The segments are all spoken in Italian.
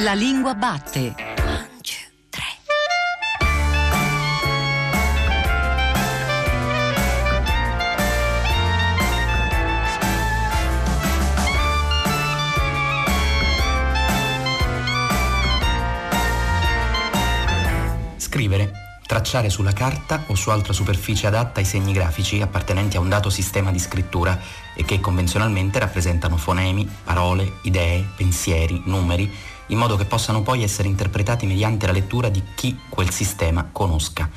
La lingua batte. Scrivere tracciare sulla carta o su altra superficie adatta i segni grafici appartenenti a un dato sistema di scrittura e che convenzionalmente rappresentano fonemi, parole, idee, pensieri, numeri, in modo che possano poi essere interpretati mediante la lettura di chi quel sistema conosca.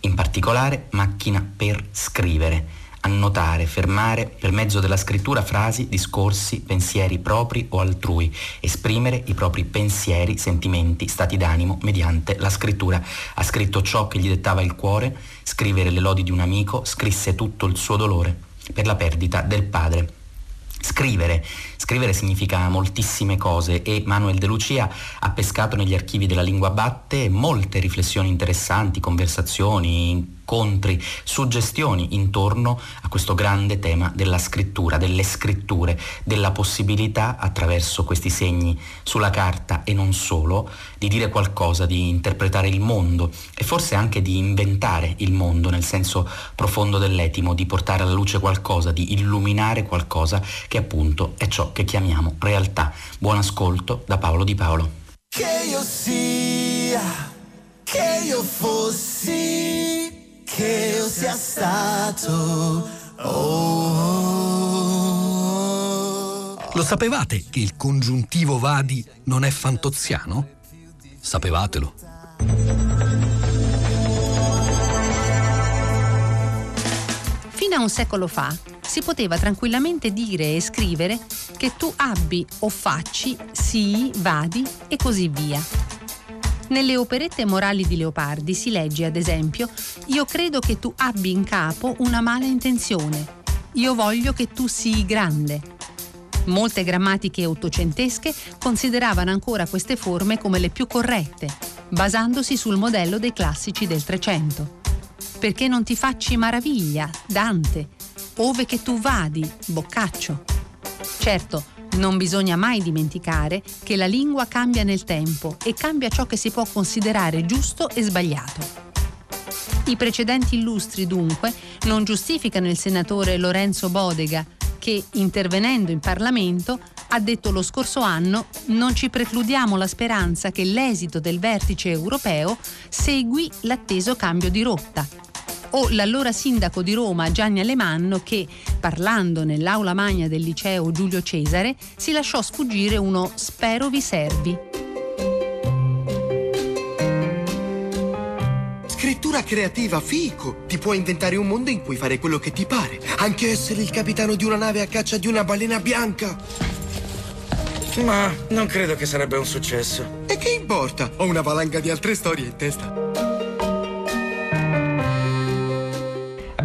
In particolare macchina per scrivere, annotare, fermare per mezzo della scrittura frasi, discorsi, pensieri propri o altrui, esprimere i propri pensieri, sentimenti, stati d'animo mediante la scrittura. Ha scritto ciò che gli dettava il cuore, scrivere le lodi di un amico, scrisse tutto il suo dolore per la perdita del padre. Scrivere. Scrivere significa moltissime cose e Manuel De Lucia ha pescato negli archivi della lingua batte molte riflessioni interessanti, conversazioni, incontri, suggestioni intorno a questo grande tema della scrittura, delle scritture, della possibilità attraverso questi segni sulla carta e non solo di dire qualcosa, di interpretare il mondo e forse anche di inventare il mondo nel senso profondo dell'etimo, di portare alla luce qualcosa, di illuminare qualcosa che appunto è ciò che chiamiamo realtà. Buon ascolto da Paolo Di Paolo. Che io sia, che io fossi che io sia stato. Oh. Lo sapevate che il congiuntivo vadi non è fantoziano? Sapevatelo. Fino a un secolo fa si poteva tranquillamente dire e scrivere che tu abbi o facci, sii, vadi e così via. Nelle operette morali di Leopardi si legge, ad esempio, Io credo che tu abbi in capo una mala intenzione. Io voglio che tu sii grande. Molte grammatiche ottocentesche consideravano ancora queste forme come le più corrette, basandosi sul modello dei classici del Trecento. Perché non ti facci maraviglia, Dante, ove che tu vadi, Boccaccio. Certo, non bisogna mai dimenticare che la lingua cambia nel tempo e cambia ciò che si può considerare giusto e sbagliato. I precedenti illustri, dunque, non giustificano il senatore Lorenzo Bodega, che, intervenendo in Parlamento, ha detto lo scorso anno non ci precludiamo la speranza che l'esito del vertice europeo segui l'atteso cambio di rotta o l'allora sindaco di Roma Gianni Alemanno che, parlando nell'aula magna del liceo Giulio Cesare, si lasciò sfuggire uno spero vi servi. Scrittura creativa, fico! Ti puoi inventare un mondo in cui fare quello che ti pare. Anche essere il capitano di una nave a caccia di una balena bianca. Ma non credo che sarebbe un successo. E che importa? Ho una valanga di altre storie in testa.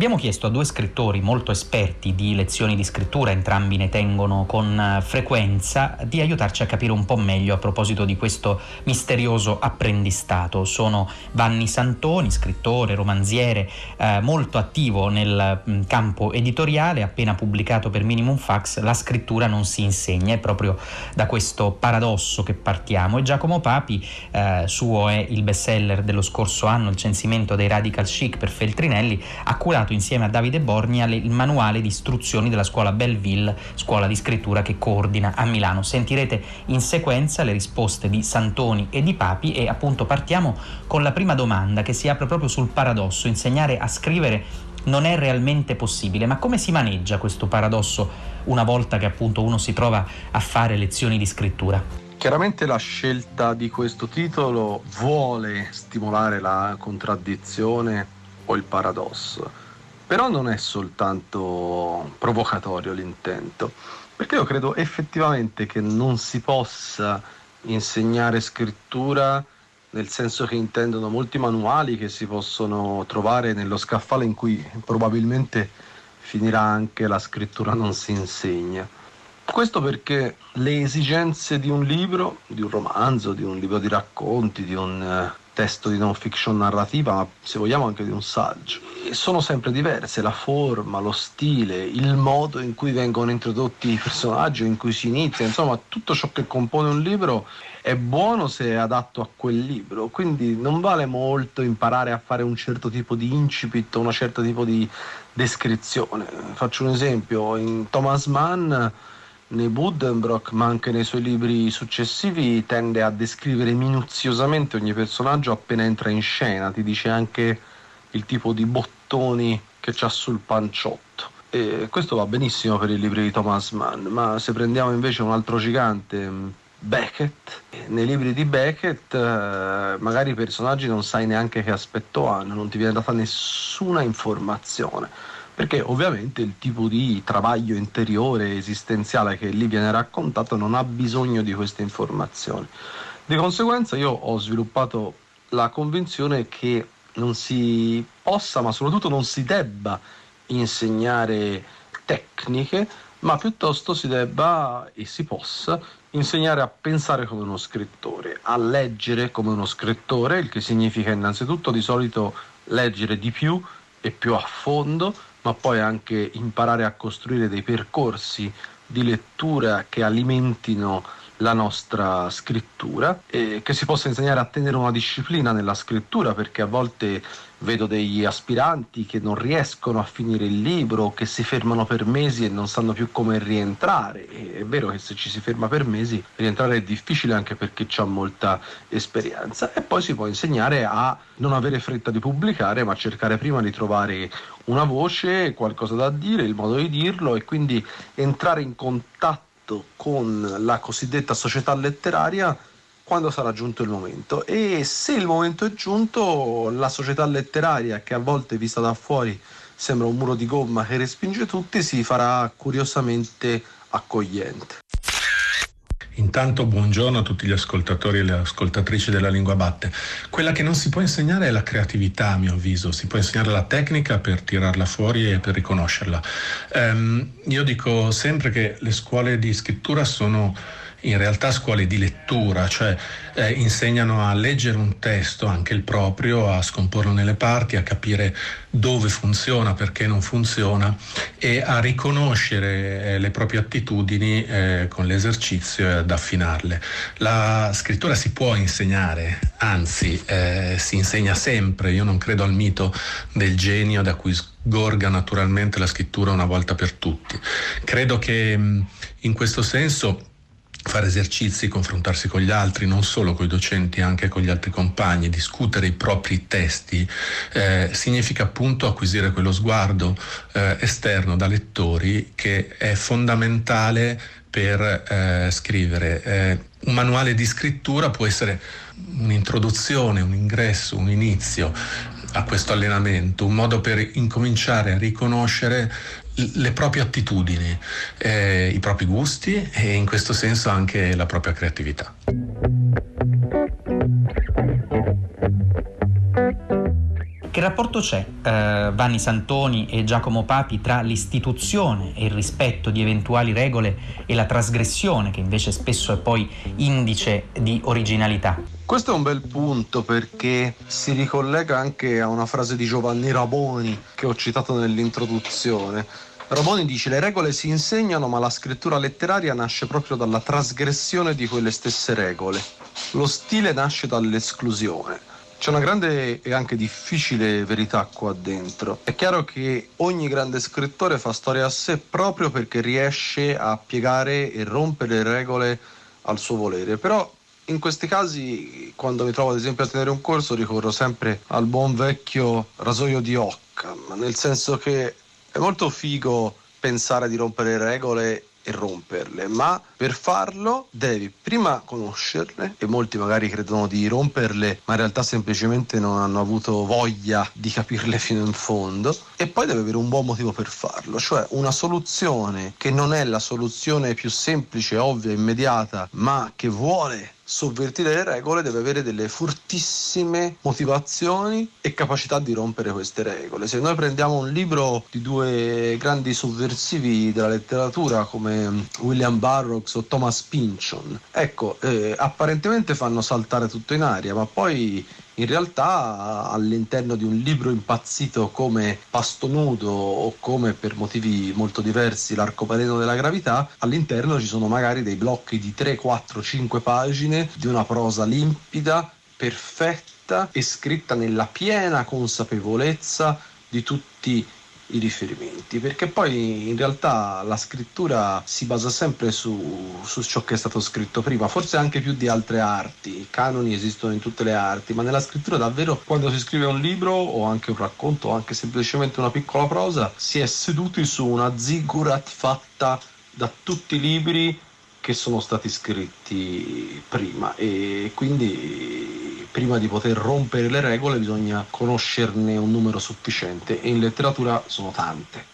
Abbiamo chiesto a due scrittori molto esperti di lezioni di scrittura, entrambi ne tengono con eh, frequenza, di aiutarci a capire un po' meglio a proposito di questo misterioso apprendistato. Sono Vanni Santoni, scrittore, romanziere, eh, molto attivo nel mm, campo editoriale, appena pubblicato per Minimum Fax La scrittura non si insegna, è proprio da questo paradosso che partiamo. E Giacomo Papi, eh, suo è il bestseller dello scorso anno, Il censimento dei radical chic per Feltrinelli, ha curato insieme a Davide Borgna il manuale di istruzioni della scuola Belleville, scuola di scrittura che coordina a Milano. Sentirete in sequenza le risposte di Santoni e di Papi e appunto partiamo con la prima domanda che si apre proprio sul paradosso, insegnare a scrivere non è realmente possibile, ma come si maneggia questo paradosso una volta che appunto uno si trova a fare lezioni di scrittura? Chiaramente la scelta di questo titolo vuole stimolare la contraddizione o il paradosso. Però non è soltanto provocatorio l'intento, perché io credo effettivamente che non si possa insegnare scrittura nel senso che intendono molti manuali che si possono trovare nello scaffale in cui probabilmente finirà anche la scrittura non si insegna. Questo perché le esigenze di un libro, di un romanzo, di un libro di racconti, di un testo di non fiction narrativa, ma se vogliamo anche di un saggio. Sono sempre diverse, la forma, lo stile, il modo in cui vengono introdotti i personaggi, in cui si inizia, insomma tutto ciò che compone un libro è buono se è adatto a quel libro, quindi non vale molto imparare a fare un certo tipo di incipit, un certo tipo di descrizione. Faccio un esempio, in Thomas Mann nei Buddenbrock, ma anche nei suoi libri successivi, tende a descrivere minuziosamente ogni personaggio appena entra in scena, ti dice anche il tipo di bottoni che c'ha sul panciotto. E questo va benissimo per i libri di Thomas Mann, ma se prendiamo invece un altro gigante, Beckett, nei libri di Beckett eh, magari i personaggi non sai neanche che aspetto hanno, non ti viene data nessuna informazione perché ovviamente il tipo di travaglio interiore esistenziale che lì viene raccontato non ha bisogno di queste informazioni. Di conseguenza io ho sviluppato la convinzione che non si possa, ma soprattutto non si debba insegnare tecniche, ma piuttosto si debba e si possa insegnare a pensare come uno scrittore, a leggere come uno scrittore, il che significa innanzitutto di solito leggere di più e più a fondo, ma poi anche imparare a costruire dei percorsi di lettura che alimentino la nostra scrittura e che si possa insegnare a tenere una disciplina nella scrittura perché a volte vedo degli aspiranti che non riescono a finire il libro, che si fermano per mesi e non sanno più come rientrare. E è vero che se ci si ferma per mesi rientrare è difficile anche perché c'è molta esperienza e poi si può insegnare a non avere fretta di pubblicare ma cercare prima di trovare una voce, qualcosa da dire, il modo di dirlo e quindi entrare in contatto con la cosiddetta società letteraria quando sarà giunto il momento e se il momento è giunto la società letteraria che a volte vista da fuori sembra un muro di gomma che respinge tutti si farà curiosamente accogliente. Intanto buongiorno a tutti gli ascoltatori e le ascoltatrici della lingua batte. Quella che non si può insegnare è la creatività, a mio avviso, si può insegnare la tecnica per tirarla fuori e per riconoscerla. Um, io dico sempre che le scuole di scrittura sono in realtà scuole di lettura, cioè eh, insegnano a leggere un testo, anche il proprio, a scomporlo nelle parti, a capire dove funziona, perché non funziona e a riconoscere eh, le proprie attitudini eh, con l'esercizio e ad affinarle. La scrittura si può insegnare, anzi eh, si insegna sempre, io non credo al mito del genio da cui sgorga naturalmente la scrittura una volta per tutti. Credo che in questo senso fare esercizi, confrontarsi con gli altri, non solo con i docenti, anche con gli altri compagni, discutere i propri testi, eh, significa appunto acquisire quello sguardo eh, esterno da lettori che è fondamentale per eh, scrivere. Eh, un manuale di scrittura può essere un'introduzione, un ingresso, un inizio a questo allenamento, un modo per incominciare a riconoscere le proprie attitudini, eh, i propri gusti e in questo senso anche la propria creatività. Che rapporto c'è, eh, Vanni Santoni e Giacomo Papi, tra l'istituzione e il rispetto di eventuali regole e la trasgressione, che invece spesso è poi indice di originalità? Questo è un bel punto perché si ricollega anche a una frase di Giovanni Raboni che ho citato nell'introduzione. Raboni dice le regole si insegnano ma la scrittura letteraria nasce proprio dalla trasgressione di quelle stesse regole. Lo stile nasce dall'esclusione. C'è una grande e anche difficile verità qua dentro. È chiaro che ogni grande scrittore fa storia a sé proprio perché riesce a piegare e rompere le regole al suo volere. Però in questi casi, quando mi trovo ad esempio a tenere un corso, ricorro sempre al buon vecchio rasoio di Occam, nel senso che è molto figo pensare di rompere le regole e romperle, ma per farlo devi prima conoscerle e molti magari credono di romperle, ma in realtà semplicemente non hanno avuto voglia di capirle fino in fondo e poi devi avere un buon motivo per farlo, cioè una soluzione che non è la soluzione più semplice, ovvia, immediata, ma che vuole sovvertire le regole deve avere delle fortissime motivazioni e capacità di rompere queste regole. Se noi prendiamo un libro di due grandi sovversivi della letteratura come William Burroughs o Thomas Pynchon, ecco, eh, apparentemente fanno saltare tutto in aria, ma poi in realtà all'interno di un libro impazzito come Pasto Nudo o come per motivi molto diversi L'arcobaleno della gravità, all'interno ci sono magari dei blocchi di 3, 4, 5 pagine di una prosa limpida, perfetta e scritta nella piena consapevolezza di tutti i i riferimenti, perché poi in realtà la scrittura si basa sempre su, su, ciò che è stato scritto prima, forse anche più di altre arti, i canoni esistono in tutte le arti, ma nella scrittura davvero quando si scrive un libro o anche un racconto o anche semplicemente una piccola prosa, si è seduti su una ziggurat fatta da tutti i libri che sono stati scritti prima e quindi prima di poter rompere le regole bisogna conoscerne un numero sufficiente e in letteratura sono tante.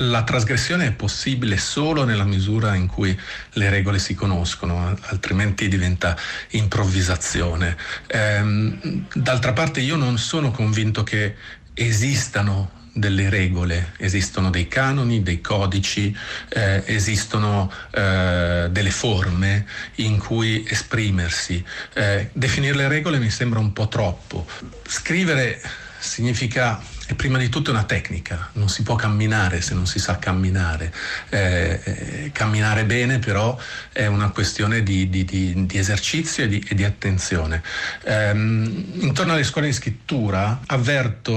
La trasgressione è possibile solo nella misura in cui le regole si conoscono, altrimenti diventa improvvisazione. Ehm, d'altra parte io non sono convinto che esistano delle regole, esistono dei canoni, dei codici, eh, esistono eh, delle forme in cui esprimersi. Eh, definire le regole mi sembra un po' troppo. Scrivere significa è prima di tutto una tecnica, non si può camminare se non si sa camminare. Eh, eh, camminare bene però è una questione di, di, di, di esercizio e, e di, attenzione. Eh, intorno alle scuole di scrittura avverto,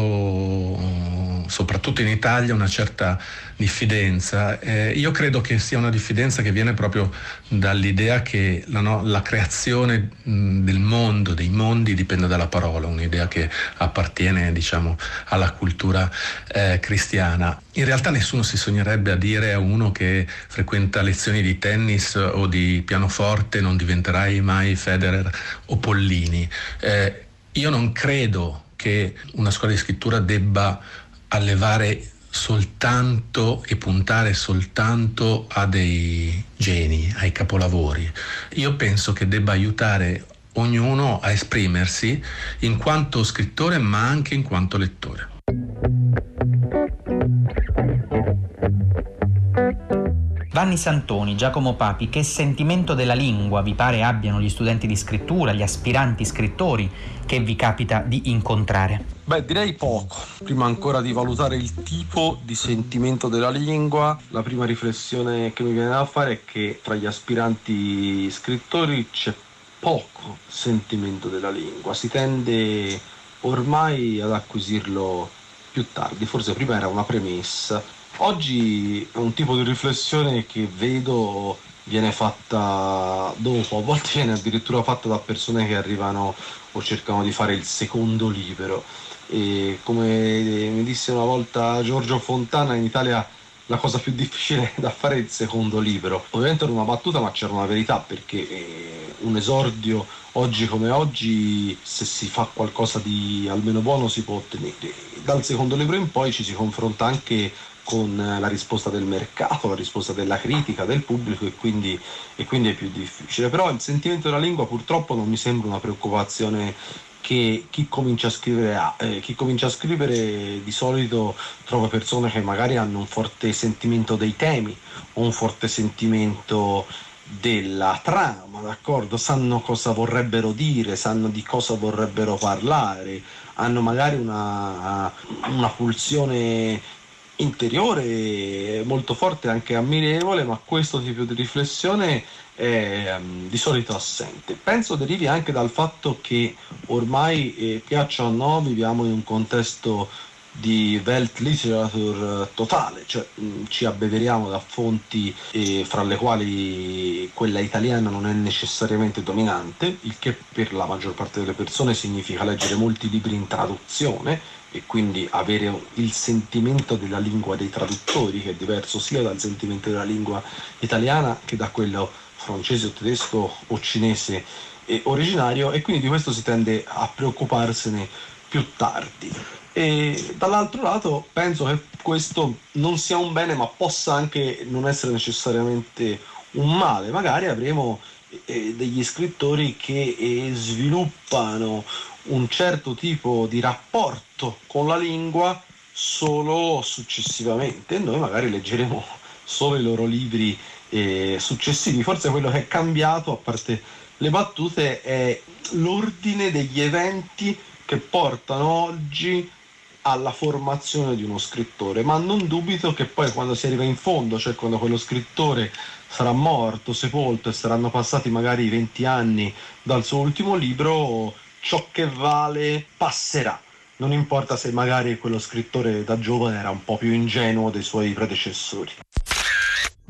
soprattutto in Italia, una certa diffidenza. Eh, io credo che sia una diffidenza che viene proprio dall'idea che la, no, la creazione del mondo, dei mondi, dipende dalla parola, un'idea che appartiene diciamo, alla cultura eh, cristiana. In realtà nessuno si sognerebbe a dire a uno che frequenta lezioni di tennis o di pianoforte non diventerai mai Federer o Pollini. Eh, io non credo che una scuola di scrittura debba allevare soltanto e puntare soltanto a dei geni, ai capolavori. Io penso che debba aiutare ognuno a esprimersi in quanto scrittore ma anche in quanto lettore. Vanni Santoni, Giacomo Papi, che sentimento della lingua vi pare abbiano gli studenti di scrittura, gli aspiranti scrittori che vi capita di incontrare? Beh, direi poco. Prima ancora di valutare il tipo di sentimento della lingua, la prima riflessione che mi viene da fare è che tra gli aspiranti scrittori c'è poco sentimento della lingua, si tende ormai ad acquisirlo più tardi, forse prima era una premessa Oggi è un tipo di riflessione che vedo viene fatta dopo, a volte viene addirittura fatta da persone che arrivano o cercano di fare il secondo libro. E come mi disse una volta Giorgio Fontana, in Italia la cosa più difficile da fare è il secondo libro. Ovviamente era una battuta, ma c'era una verità perché eh, un esordio oggi come oggi, se si fa qualcosa di almeno buono, si può ottenere. Dal secondo libro in poi ci si confronta anche con la risposta del mercato, la risposta della critica, del pubblico e quindi, e quindi è più difficile. Però il sentimento della lingua purtroppo non mi sembra una preoccupazione che chi comincia a scrivere ha. Eh, chi comincia a scrivere di solito trova persone che magari hanno un forte sentimento dei temi o un forte sentimento della trama, d'accordo? Sanno cosa vorrebbero dire, sanno di cosa vorrebbero parlare, hanno magari una, una pulsione interiore molto forte, anche ammirevole, ma questo tipo di riflessione è um, di solito assente. Penso derivi anche dal fatto che ormai, eh, piaccia o no, viviamo in un contesto di Weltliteratur totale, cioè mh, mm, ci abbeveriamo da fonti eh, fra le quali quella italiana non è necessariamente dominante, il che per la maggior parte delle persone significa leggere molti libri in traduzione e quindi avere il sentimento della lingua dei traduttori che è diverso sia dal sentimento della lingua italiana che da quello francese o tedesco o cinese originario e quindi di questo si tende a preoccuparsene più tardi. E dall'altro lato penso che questo non sia un bene ma possa anche non essere necessariamente un male, magari avremo eh, degli scrittori che eh, sviluppano un certo tipo di rapporto con la lingua solo successivamente. Noi magari leggeremo solo i loro libri eh, successivi. Forse quello che è cambiato, a parte le battute, è l'ordine degli eventi che portano oggi alla formazione di uno scrittore, ma non dubito che poi quando si arriva in fondo, cioè quando quello scrittore sarà morto, sepolto e saranno passati magari 20 anni dal suo ultimo libro, ciò che vale passerà. Non importa se magari quello scrittore da giovane era un po' più ingenuo dei suoi predecessori.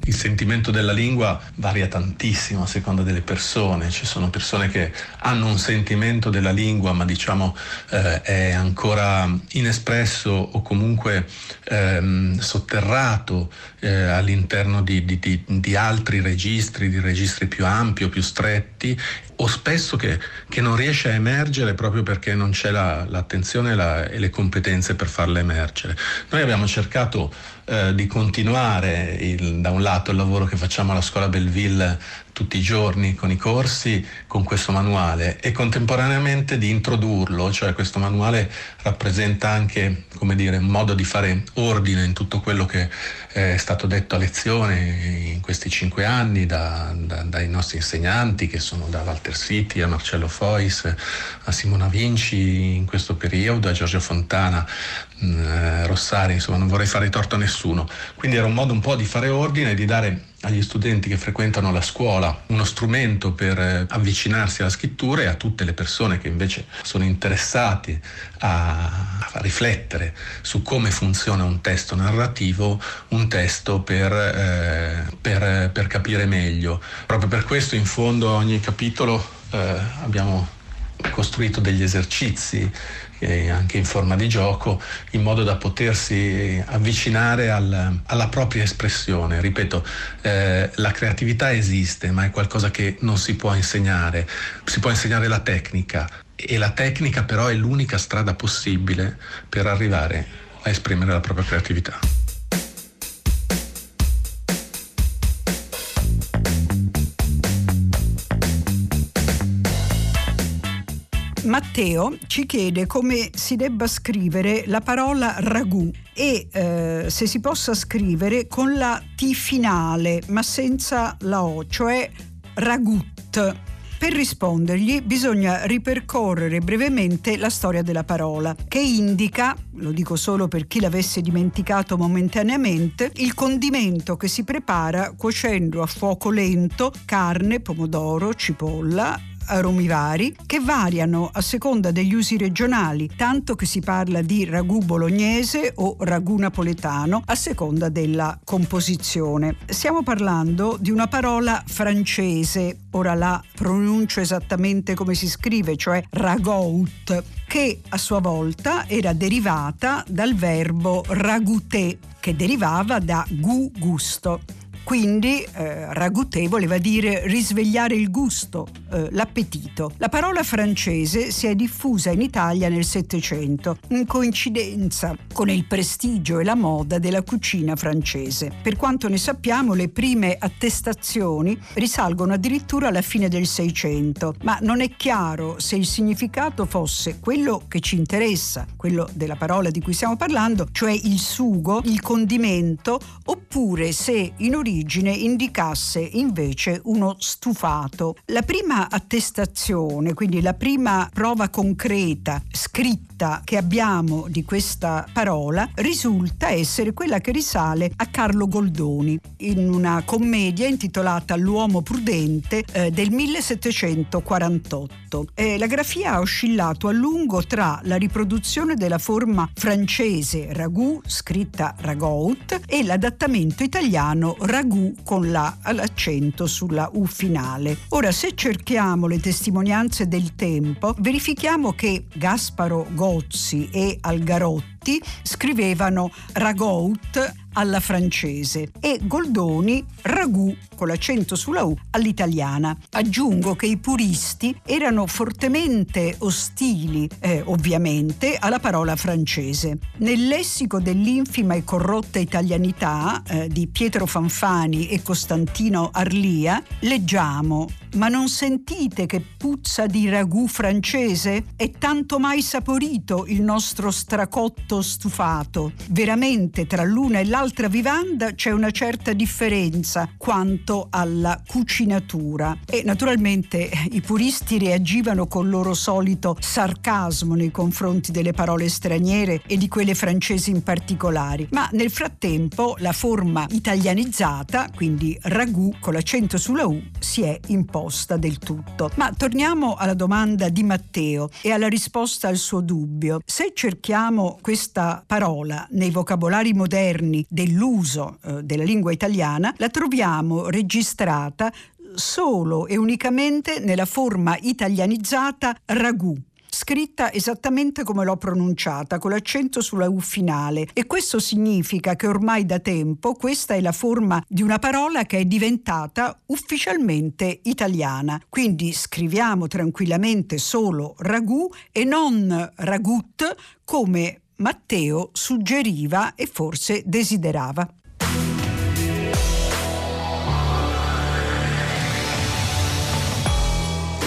Il sentimento della lingua varia tantissimo a seconda delle persone, ci sono persone che hanno un sentimento della lingua ma diciamo eh, è ancora inespresso o comunque ehm, sotterrato eh, all'interno di, di, di, di, altri registri, di registri più ampi o più stretti o spesso che, che non riesce a emergere proprio perché non c'è la, l'attenzione la, e le competenze per farla emergere. Noi abbiamo cercato eh, di continuare il, da un lato il lavoro che facciamo alla scuola Belleville tutti i giorni con i corsi, con questo manuale e contemporaneamente di introdurlo, cioè questo manuale rappresenta anche come dire, un modo di fare ordine in tutto quello che è stato detto a lezione in questi cinque anni da, da, dai nostri insegnanti che sono da Walter City a Marcello Fois, a Simona Vinci in questo periodo, a Giorgio Fontana, mm, Rossari, insomma non vorrei fare torto a nessuno. Quindi era un modo un po' di fare ordine e di dare agli studenti che frequentano la scuola uno strumento per eh, avvicinarsi alla scrittura e a tutte le persone che invece sono interessati a, a riflettere su come funziona un testo narrativo, un testo per, eh, per, per capire meglio. Proprio per questo in fondo a ogni capitolo eh, abbiamo costruito degli esercizi eh, anche in forma di gioco, in modo da potersi avvicinare al, alla propria espressione. Ripeto, eh, la creatività esiste, ma è qualcosa che non si può insegnare. Si può insegnare la tecnica e la tecnica però è l'unica strada possibile per arrivare a esprimere la propria creatività. Matteo ci chiede come si debba scrivere la parola ragù e eh, se si possa scrivere con la T finale ma senza la O, cioè ragut. Per rispondergli bisogna ripercorrere brevemente la storia della parola, che indica, lo dico solo per chi l'avesse dimenticato momentaneamente, il condimento che si prepara cuocendo a fuoco lento carne, pomodoro, cipolla, aromi vari che variano a seconda degli usi regionali, tanto che si parla di ragù bolognese o ragù napoletano a seconda della composizione. Stiamo parlando di una parola francese, ora la pronuncio esattamente come si scrive, cioè ragout, che a sua volta era derivata dal verbo ragoûter, che derivava da gu gusto. Quindi eh, ragoûter voleva dire risvegliare il gusto, eh, l'appetito. La parola francese si è diffusa in Italia nel Settecento, in coincidenza con il prestigio e la moda della cucina francese. Per quanto ne sappiamo, le prime attestazioni risalgono addirittura alla fine del Seicento, ma non è chiaro se il significato fosse quello che ci interessa, quello della parola di cui stiamo parlando, cioè il sugo, il condimento, oppure se in origine origine indicasse invece uno stufato. La prima attestazione, quindi la prima prova concreta, scritta che abbiamo di questa parola, risulta essere quella che risale a Carlo Goldoni in una commedia intitolata L'uomo prudente eh, del 1748. Eh, la grafia ha oscillato a lungo tra la riproduzione della forma francese ragù, scritta ragout, e l'adattamento italiano ragù con la l'accento sulla U finale. Ora, se cerchiamo le testimonianze del tempo, verifichiamo che Gasparo Gozzi e Algarotti scrivevano ragout alla francese e Goldoni ragù con l'accento sulla U all'italiana. Aggiungo che i puristi erano fortemente ostili, eh, ovviamente, alla parola francese. Nel lessico dell'infima e corrotta italianità eh, di Pietro Fanfani e Costantino Arlia leggiamo ma non sentite che puzza di ragù francese? È tanto mai saporito il nostro stracotto stufato. Veramente tra l'una e l'altra nell'altra vivanda c'è una certa differenza quanto alla cucinatura e naturalmente i puristi reagivano con il loro solito sarcasmo nei confronti delle parole straniere e di quelle francesi in particolare, ma nel frattempo la forma italianizzata, quindi ragù con l'accento sulla U, si è imposta del tutto. Ma torniamo alla domanda di Matteo e alla risposta al suo dubbio. Se cerchiamo questa parola nei vocabolari moderni dell'uso eh, della lingua italiana, la troviamo registrata solo e unicamente nella forma italianizzata ragù scritta esattamente come l'ho pronunciata, con l'accento sulla U finale. E questo significa che ormai da tempo questa è la forma di una parola che è diventata ufficialmente italiana. Quindi scriviamo tranquillamente solo ragù e non ragut come Matteo suggeriva e forse desiderava.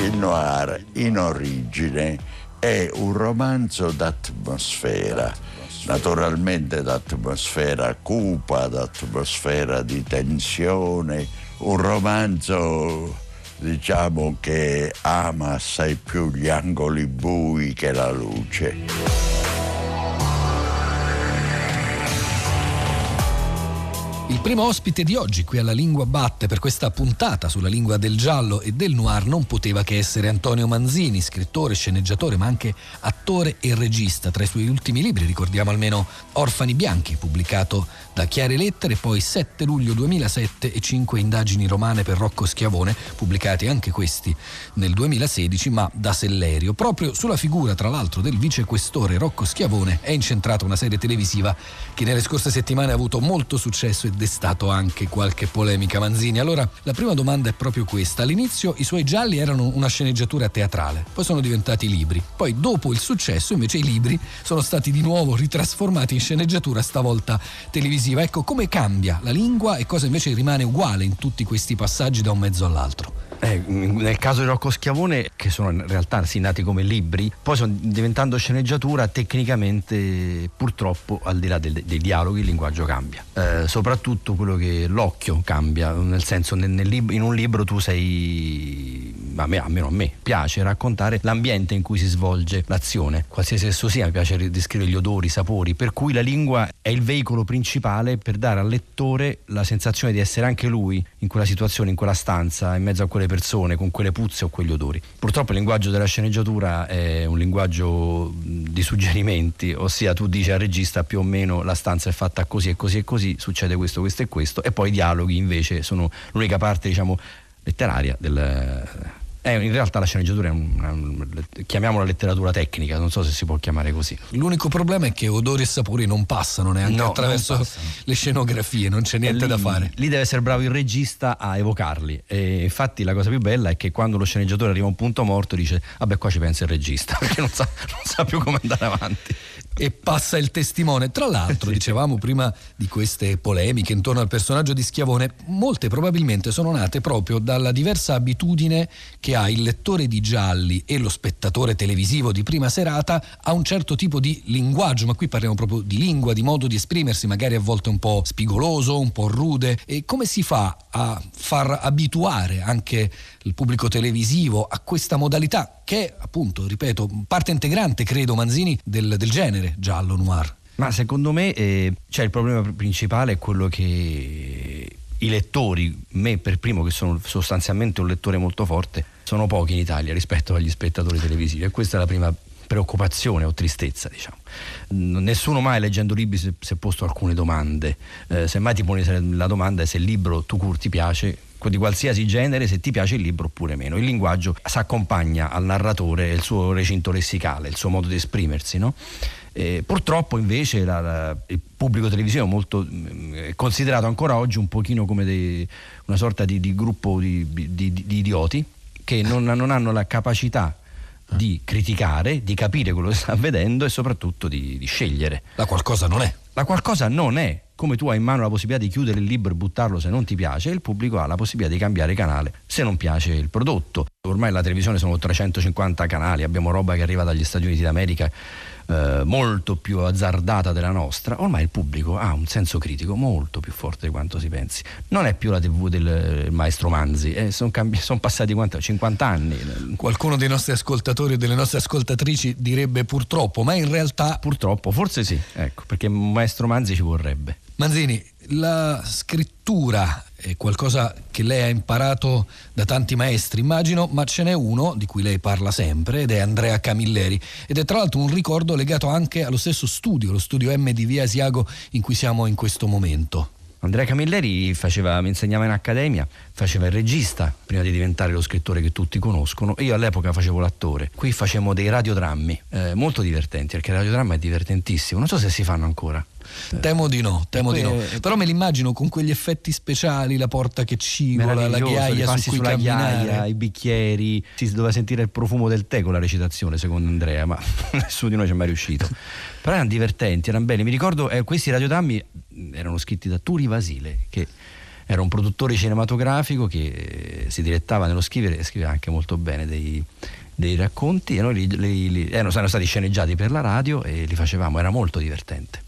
Il noir in origine è un romanzo d'atmosfera, naturalmente d'atmosfera cupa, d'atmosfera di tensione, un romanzo diciamo che ama assai più gli angoli bui che la luce. Il primo ospite di oggi qui alla Lingua Batte per questa puntata sulla lingua del giallo e del noir non poteva che essere Antonio Manzini, scrittore, sceneggiatore ma anche attore e regista. Tra i suoi ultimi libri ricordiamo almeno Orfani Bianchi, pubblicato da Chiare Lettere, poi 7 luglio 2007 e 5 indagini romane per Rocco Schiavone, pubblicati anche questi nel 2016 ma da Sellerio. Proprio sulla figura tra l'altro del vicequestore Rocco Schiavone è incentrata una serie televisiva che nelle scorse settimane ha avuto molto successo e destato anche qualche polemica Manzini. Allora, la prima domanda è proprio questa. All'inizio i suoi gialli erano una sceneggiatura teatrale, poi sono diventati libri. Poi dopo il successo invece i libri sono stati di nuovo ritrasformati in sceneggiatura stavolta televisiva. Ecco come cambia la lingua e cosa invece rimane uguale in tutti questi passaggi da un mezzo all'altro. Eh, nel caso di Rocco Schiavone, che sono in realtà sì, nati come libri, poi sono diventando sceneggiatura, tecnicamente purtroppo al di là dei, dei dialoghi il linguaggio cambia. Eh, soprattutto quello che l'occhio cambia, nel senso nel, nel lib- in un libro tu sei, a me, almeno a me, piace raccontare l'ambiente in cui si svolge l'azione, qualsiasi esso sia, mi piace descrivere gli odori, i sapori, per cui la lingua è il veicolo principale per dare al lettore la sensazione di essere anche lui in quella situazione, in quella stanza, in mezzo a quelle persone, con quelle puzze o quegli odori. Purtroppo il linguaggio della sceneggiatura è un linguaggio di suggerimenti, ossia tu dici al regista più o meno la stanza è fatta così e così e così, succede questo, questo e questo, e poi i dialoghi invece sono l'unica parte, diciamo, letteraria del eh, in realtà la sceneggiatura è una, una, chiamiamola letteratura tecnica, non so se si può chiamare così. L'unico problema è che odori e sapori non passano neanche no, attraverso le scenografie, non c'è niente lì, da fare. Lì deve essere bravo il regista a evocarli. E infatti la cosa più bella è che quando lo sceneggiatore arriva a un punto morto dice vabbè qua ci pensa il regista, perché non sa, non sa più come andare avanti e passa il testimone. Tra l'altro, dicevamo prima di queste polemiche intorno al personaggio di Schiavone, molte probabilmente sono nate proprio dalla diversa abitudine che ha il lettore di gialli e lo spettatore televisivo di prima serata a un certo tipo di linguaggio, ma qui parliamo proprio di lingua, di modo di esprimersi, magari a volte un po' spigoloso, un po' rude. E come si fa a far abituare anche il pubblico televisivo a questa modalità che è appunto, ripeto, parte integrante, credo, Manzini, del, del genere giallo noir. Ma secondo me eh, cioè il problema principale è quello che i lettori, me per primo che sono sostanzialmente un lettore molto forte, sono pochi in Italia rispetto agli spettatori televisivi e questa è la prima preoccupazione o tristezza, diciamo. Nessuno mai leggendo libri si è posto alcune domande, eh, semmai ti poni la domanda se il libro tu cur ti piace, di qualsiasi genere, se ti piace il libro oppure meno. Il linguaggio si accompagna al narratore il suo recinto lessicale, il suo modo di esprimersi, no? Eh, purtroppo invece la, la, il pubblico televisivo molto, mm, è considerato ancora oggi un pochino come dei, una sorta di, di gruppo di, di, di, idioti che non, non, hanno la capacità di criticare, di capire quello che sta vedendo e soprattutto di, scegliere. La qualcosa non è. La qualcosa non è come tu hai in mano la possibilità di chiudere il libro e buttarlo se non ti piace, il pubblico ha la possibilità di cambiare canale se non piace il prodotto. Ormai la televisione sono 350 canali, abbiamo roba che arriva dagli Stati Uniti d'America eh, molto più azzardata della nostra, ormai il pubblico ha un senso critico molto più forte di quanto si pensi. Non è più la TV del eh, maestro Manzi, eh, sono, cambi- son passati quanto, 50 anni. Qualcuno dei nostri ascoltatori e delle nostre ascoltatrici direbbe purtroppo, ma in realtà... Purtroppo, forse sì, ecco, perché maestro Manzi ci vorrebbe. Manzini, la scrittura è qualcosa che lei ha imparato da tanti maestri, immagino, ma ce n'è uno di cui lei parla sempre ed è Andrea Camilleri ed è tra l'altro un ricordo legato anche allo stesso studio, lo studio M di Via Asiago in cui siamo in questo momento. Andrea Camilleri faceva, mi insegnava in accademia, faceva il regista prima di diventare lo scrittore che tutti conoscono. Io all'epoca facevo l'attore. Qui facevamo dei radiodrammi eh, molto divertenti, perché il radiodramma è divertentissimo. Non so se si fanno ancora. Temo di no, temo di no. Però me l'immagino con quegli effetti speciali, la porta che cigola, la ghiaia su cui camminare. ghiaia, i bicchieri. Si doveva sentire il profumo del tè con la recitazione, secondo Andrea, ma nessuno di noi ci è mai riuscito. Però erano divertenti, erano belli. Mi ricordo eh, questi radiodrammi erano scritti da Turi Vasile, che era un produttore cinematografico che eh, si direttava nello scrivere e scriveva anche molto bene dei, dei racconti e noi li, li, li, erano, erano stati sceneggiati per la radio e li facevamo, era molto divertente.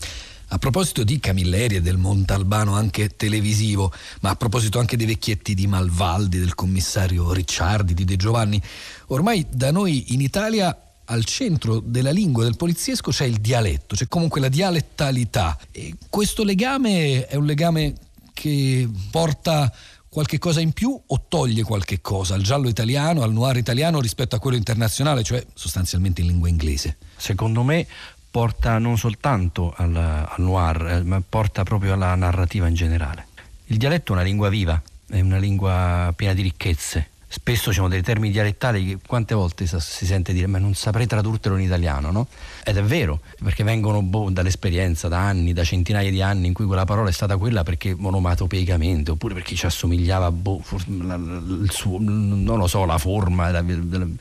A proposito di Camilleri e del Montalbano anche televisivo, ma a proposito anche dei vecchietti di Malvaldi, del commissario Ricciardi, di De Giovanni, ormai da noi in Italia al centro della lingua del poliziesco c'è il dialetto, c'è comunque la dialettalità. E questo legame è un legame che porta qualche cosa in più o toglie qualche cosa al giallo italiano, al noir italiano rispetto a quello internazionale, cioè sostanzialmente in lingua inglese? Secondo me porta non soltanto al, al noir, eh, ma porta proprio alla narrativa in generale. Il dialetto è una lingua viva, è una lingua piena di ricchezze. Spesso ci sono dei termini dialettali che quante volte si sente dire ma non saprei tradurtelo in italiano, no? Ed è vero, perché vengono boh, dall'esperienza, da anni, da centinaia di anni in cui quella parola è stata quella perché monomatopeicamente, oppure perché ci assomigliava boh, il suo, non lo so, la forma,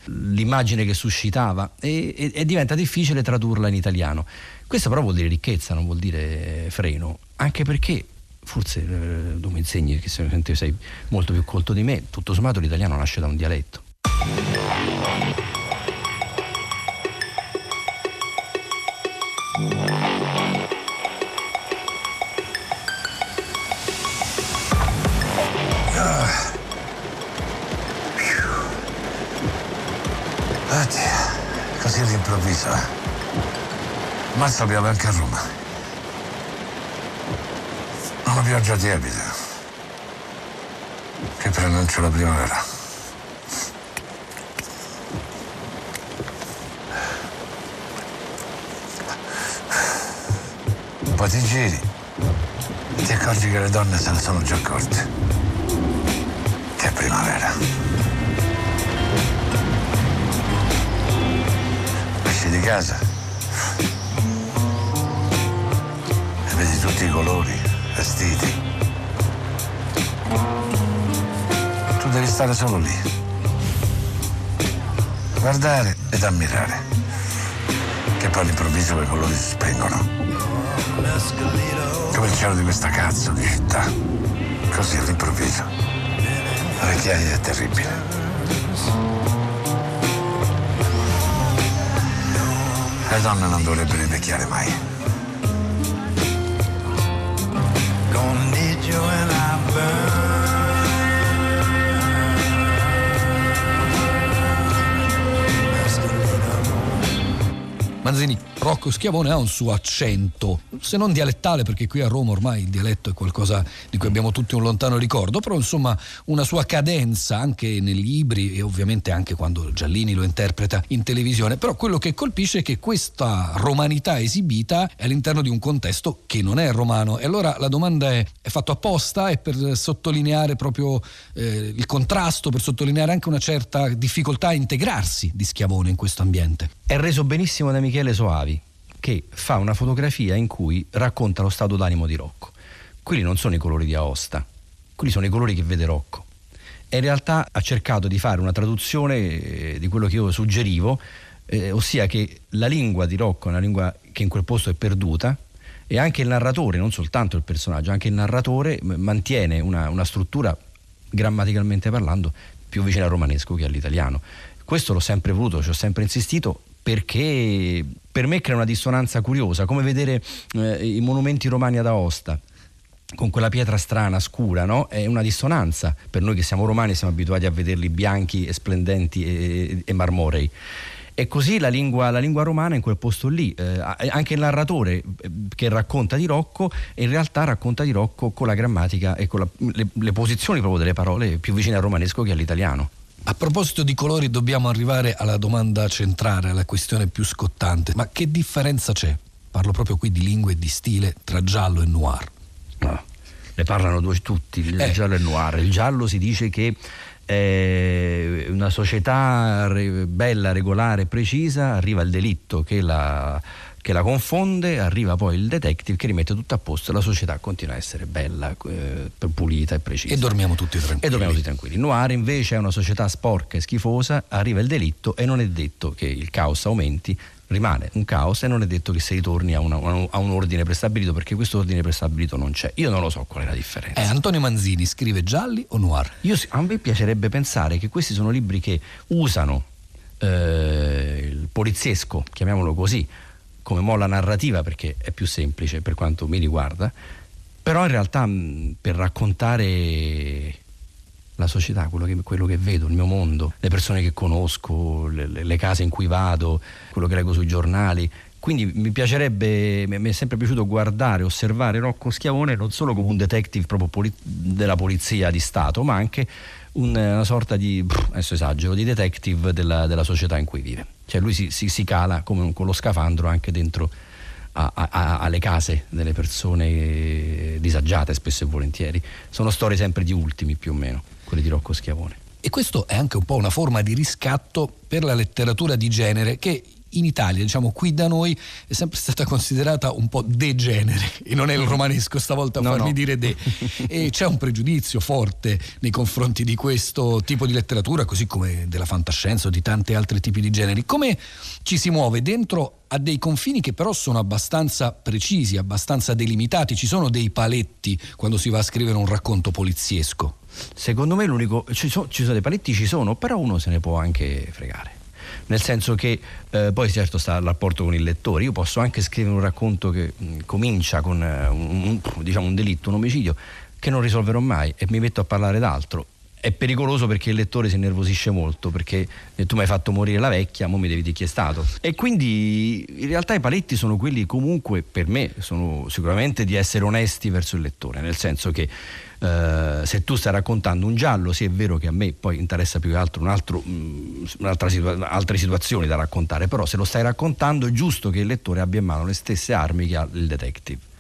l'immagine che suscitava e, e, e diventa difficile tradurla in italiano. Questo però vuol dire ricchezza, non vuol dire freno, anche perché forse eh, tu mi insegni che sei molto più colto di me, tutto sommato l'italiano nasce da un dialetto. Ah. Così all'improvviso. Eh. Mazza piove anche a Roma. Una pioggia tiepida che preannuncia la primavera. Un po' ti giri, ti accorgi che le donne se ne sono già accorte. Che è primavera. Esci di casa e vedi tutti i colori vestiti. Tu devi stare solo lì. Guardare ed ammirare. Che poi all'improvviso quei colori si spengono. Come il cielo di questa cazzo di città. Così all'improvviso. La vecchiaia è terribile. Le donne non dovrebbero invecchiare mai. Manzini, Rocco Schiavone ha un suo accento, se non dialettale, perché qui a Roma ormai il dialetto è qualcosa di cui abbiamo tutti un lontano ricordo, però insomma una sua cadenza anche nei libri e ovviamente anche quando Giallini lo interpreta in televisione. Però quello che colpisce è che questa romanità esibita è all'interno di un contesto che non è romano. E allora la domanda è: è fatto apposta? È per sottolineare proprio eh, il contrasto, per sottolineare anche una certa difficoltà a integrarsi di Schiavone in questo ambiente? È reso benissimo da Michele Soavi, che fa una fotografia in cui racconta lo stato d'animo di Rocco. Quelli non sono i colori di Aosta, quelli sono i colori che vede Rocco. E in realtà ha cercato di fare una traduzione eh, di quello che io suggerivo, eh, ossia che la lingua di Rocco è una lingua che in quel posto è perduta e anche il narratore, non soltanto il personaggio, anche il narratore mantiene una, una struttura, grammaticalmente parlando, più vicina al romanesco che all'italiano. Questo l'ho sempre voluto, ci ho sempre insistito perché per me crea una dissonanza curiosa, come vedere eh, i monumenti romani ad Aosta con quella pietra strana, scura, no? È una dissonanza per noi che siamo romani, siamo abituati a vederli bianchi e splendenti e, e marmorei. E così la lingua, la lingua, romana in quel posto lì, eh, anche il narratore eh, che racconta di Rocco, in realtà racconta di Rocco con la grammatica e con la, le, le, posizioni proprio delle parole più vicine al romanesco che all'italiano. A proposito di colori dobbiamo arrivare alla domanda centrale, alla questione più scottante. Ma che differenza c'è? Parlo proprio qui di lingua e di stile tra giallo e noir. No, ne parlano due, tutti, il eh. giallo e il noir. Il giallo si dice che è una società bella, regolare, precisa, arriva il delitto che la, che la, confonde, arriva poi il detective che rimette tutto a posto e la società continua a essere bella, eh, pulita e precisa. E dormiamo tutti tranquilli. E dormiamo tutti tranquilli. Noir invece è una società sporca e schifosa, arriva il delitto e non è detto che il caos aumenti, rimane un caos e non è detto che si ritorni a, una, a, un ordine prestabilito perché questo ordine prestabilito non c'è. Io non lo so qual è la differenza. Eh, Antonio Manzini scrive gialli o noir? Io, a me piacerebbe pensare che questi sono libri che usano eh, il poliziesco, chiamiamolo così, come molla narrativa perché è più semplice per quanto mi riguarda, però in realtà per raccontare la società, quello che, quello che, vedo, il mio mondo, le persone che conosco, le, le, case in cui vado, quello che leggo sui giornali. Quindi mi piacerebbe, mi è sempre piaciuto guardare, osservare Rocco Schiavone non solo come un detective proprio poli- della polizia di Stato, ma anche un, una sorta di, adesso esagero, di detective della, della, società in cui vive. Cioè lui si, si, si cala come con lo scafandro anche dentro a, a, alle case delle persone disagiate spesso e volentieri. Sono storie sempre di ultimi più o meno quelli di Rocco Schiavone. E questo è anche un po' una forma di riscatto per la letteratura di genere che in Italia, diciamo qui da noi, è sempre stata considerata un po' degenere e non è il romanesco stavolta a no, farmi no. dire de. E c'è un pregiudizio forte nei confronti di questo tipo di letteratura, così come della fantascienza o di tanti altri tipi di generi. Come ci si muove dentro a dei confini che però sono abbastanza precisi, abbastanza delimitati, ci sono dei paletti quando si va a scrivere un racconto poliziesco. Secondo me l'unico ci sono, ci sono dei paletti ci sono, però uno se ne può anche fregare nel senso che eh, poi certo sta il rapporto con il lettore, io posso anche scrivere un racconto che mh, mm, comincia con uh, un, diciamo, un delitto, un omicidio, che non risolverò mai e mi metto a parlare d'altro è pericoloso perché il lettore si innervosisce molto perché eh, tu mi hai fatto morire la vecchia, mo mi devi dire chi è stato. E quindi in realtà i paletti sono quelli comunque per me sono sicuramente di essere onesti verso il lettore, nel senso che eh, se tu stai raccontando un giallo, sì è vero che a me poi interessa più che altro, un altro mm, situa- altre situazioni da raccontare, però se lo stai raccontando è giusto che il lettore abbia in mano le stesse armi che ha il detective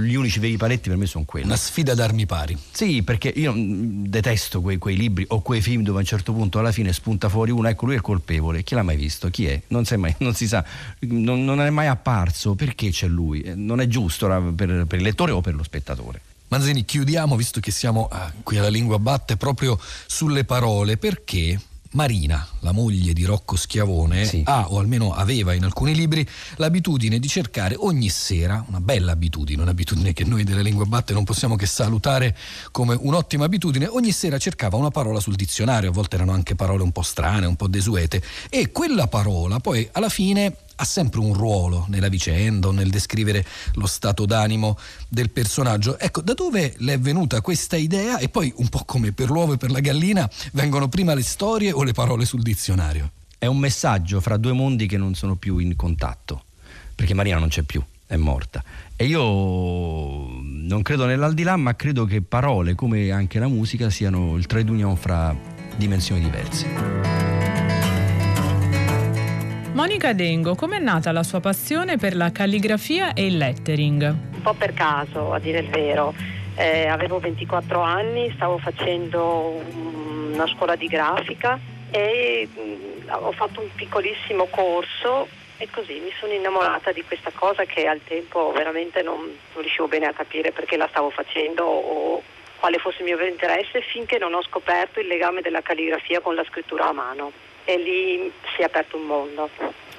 gli unici veri paletti per me sono quelli. Una sfida d'armi pari. Sì, perché io mm, detesto quei, quei, libri o quei film dove a un certo punto alla fine spunta fuori uno, ecco lui è il colpevole, chi l'ha mai visto? Chi è? Non, mai, non si sa, non, non, è mai apparso, perché c'è lui? Eh, non è giusto per, per il lettore o per lo spettatore. Manzini, chiudiamo, visto che siamo ah, qui alla lingua batte, proprio sulle parole, perché Marina, la moglie di Rocco Schiavone, sì. ha o almeno aveva in alcuni libri l'abitudine di cercare ogni sera, una bella abitudine, un'abitudine che noi delle lingue batte non possiamo che salutare come un'ottima abitudine, ogni sera cercava una parola sul dizionario, a volte erano anche parole un po' strane, un po' desuete, e quella parola poi alla fine ha sempre un ruolo nella vicenda o nel descrivere lo stato d'animo del personaggio. Ecco, da dove le è venuta questa idea e poi un po' come per l'uovo e per la gallina vengono prima le storie o le parole sul dizionario? È un messaggio fra due mondi che non sono più in contatto, perché Marina non c'è più, è morta. E io non credo nell'aldilà, ma credo che parole come anche la musica siano il trade union fra dimensioni diverse. Monica Dengo, com'è nata la sua passione per la calligrafia e il lettering? Un po' per caso, a dire il vero. Eh, avevo 24 anni, stavo facendo una scuola di grafica e mm, ho fatto un piccolissimo corso e così mi sono innamorata di questa cosa che al tempo veramente non, non riuscivo bene a capire perché la stavo facendo o quale fosse il mio interesse finché non ho scoperto il legame della calligrafia con la scrittura a mano e lì si è aperto un mondo.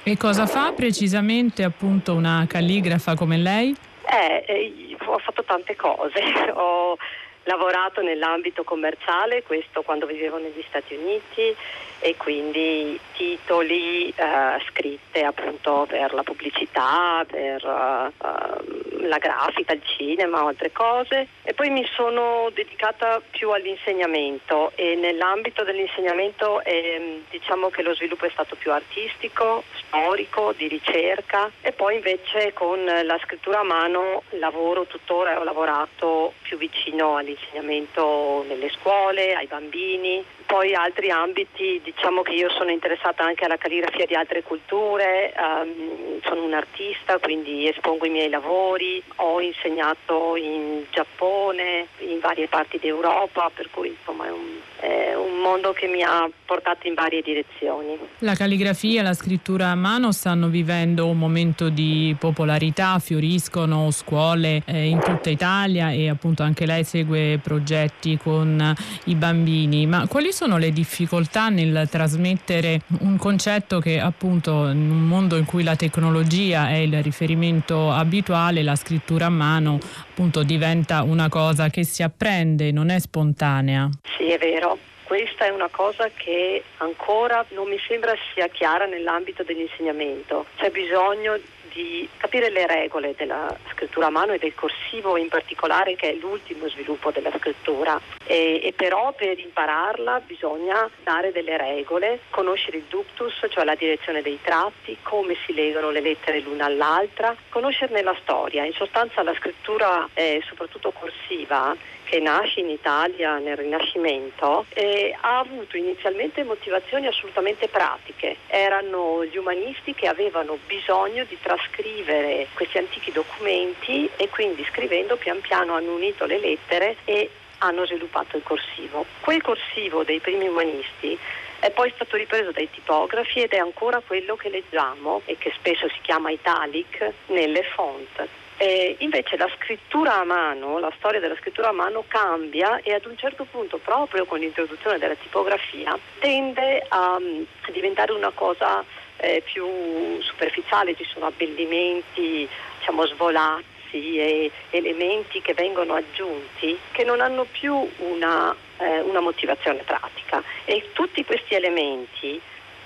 E cosa fa precisamente appunto una calligrafa come lei? Eh, eh ho fatto tante cose, ho lavorato nell'ambito commerciale, questo quando vivevo negli Stati Uniti e quindi titoli eh, scritte appunto per la pubblicità, per uh, la grafica, il cinema o altre cose. E poi mi sono dedicata più all'insegnamento e nell'ambito dell'insegnamento eh, diciamo che lo sviluppo è stato più artistico, storico, di ricerca. E poi invece con la scrittura a mano lavoro tuttora e ho lavorato più vicino all'insegnamento nelle scuole, ai bambini, poi altri ambiti, diciamo che io sono interessata anche alla calligrafia di altre culture, um, sono un artista quindi espongo i miei lavori, ho insegnato in Giappone, in varie parti d'Europa, per cui insomma è un, è un mondo che mi ha portato in varie direzioni. La calligrafia e la scrittura a mano stanno vivendo un momento di popolarità, fioriscono scuole eh, in tutta Italia e appunto anche lei segue progetti con i bambini, ma quali sono le difficoltà trasmettere un concetto che appunto in un mondo in cui la tecnologia è il riferimento abituale, la scrittura a mano appunto diventa una cosa che si apprende, non è spontanea? Sì, è vero questa è una cosa che ancora non mi sembra sia chiara nell'ambito dell'insegnamento. C'è bisogno di capire le regole della scrittura a mano e del corsivo in particolare che è l'ultimo sviluppo della scrittura e, e, però per impararla bisogna dare delle regole, conoscere il ductus, cioè la direzione dei tratti, come si legano le lettere l'una all'altra, conoscerne la storia. In sostanza la scrittura, eh, soprattutto corsiva, che nasce in Italia nel Rinascimento, eh, ha avuto inizialmente motivazioni assolutamente pratiche. Erano gli umanisti che avevano bisogno di trascrivere questi antichi documenti e quindi scrivendo pian piano hanno unito le lettere e hanno sviluppato il corsivo. Quel corsivo dei primi umanisti è poi stato ripreso dai tipografi ed è ancora quello che leggiamo e che spesso si chiama italic nelle font. Eh, invece la scrittura a mano, la storia della scrittura a mano cambia e ad un certo punto, proprio con l'introduzione della tipografia, tende a, a diventare una cosa eh, più superficiale, ci sono abbellimenti, diciamo, svolazzi e elementi che vengono aggiunti che non hanno più una, eh, una motivazione pratica. E tutti questi elementi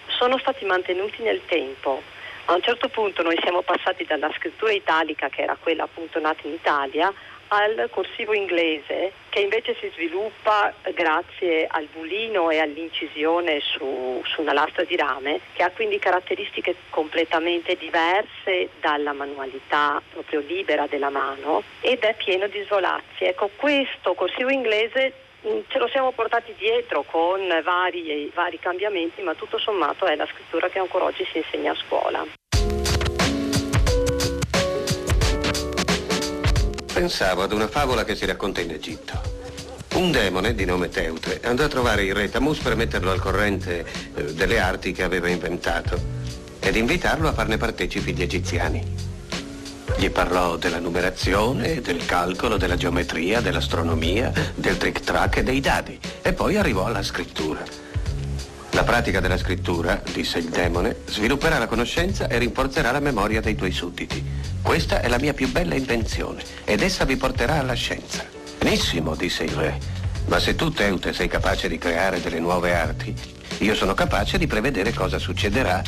sono stati mantenuti nel tempo a un certo punto noi siamo passati dalla scrittura italica, che era quella appunto nata in Italia, al corsivo inglese che invece si sviluppa grazie al bulino e all'incisione su, su, una lastra di rame che ha quindi caratteristiche completamente diverse dalla manualità proprio libera della mano ed è pieno di svolazzi. Ecco, questo corsivo inglese mm, ce lo siamo portati dietro con vari, vari cambiamenti, ma tutto sommato è la scrittura che ancora oggi si insegna a scuola. Pensavo ad una favola che si racconta in Egitto. Un demone di nome Teutre andò a trovare il re Tamus per metterlo al corrente eh, delle arti che aveva inventato ed invitarlo a farne partecipi gli egiziani. Gli parlò della numerazione, del calcolo, della geometria, dell'astronomia, del trick-track e dei dadi e poi arrivò alla scrittura. La pratica della scrittura, disse il demone, svilupperà la conoscenza e rinforzerà la memoria dei tuoi sudditi. Questa è la mia più bella invenzione ed essa vi porterà alla scienza. Benissimo, disse il re, ma se tu, Teute, sei capace di creare delle nuove arti, io sono capace di prevedere cosa succederà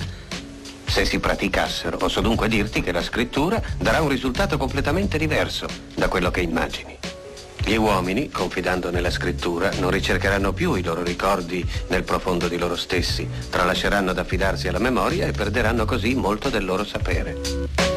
se si praticassero. Posso dunque dirti che la scrittura darà un risultato completamente diverso da quello che immagini. Gli uomini, confidando nella scrittura, non ricercheranno più i loro ricordi nel profondo di loro stessi, tralasceranno ad affidarsi alla memoria e perderanno così molto del loro sapere.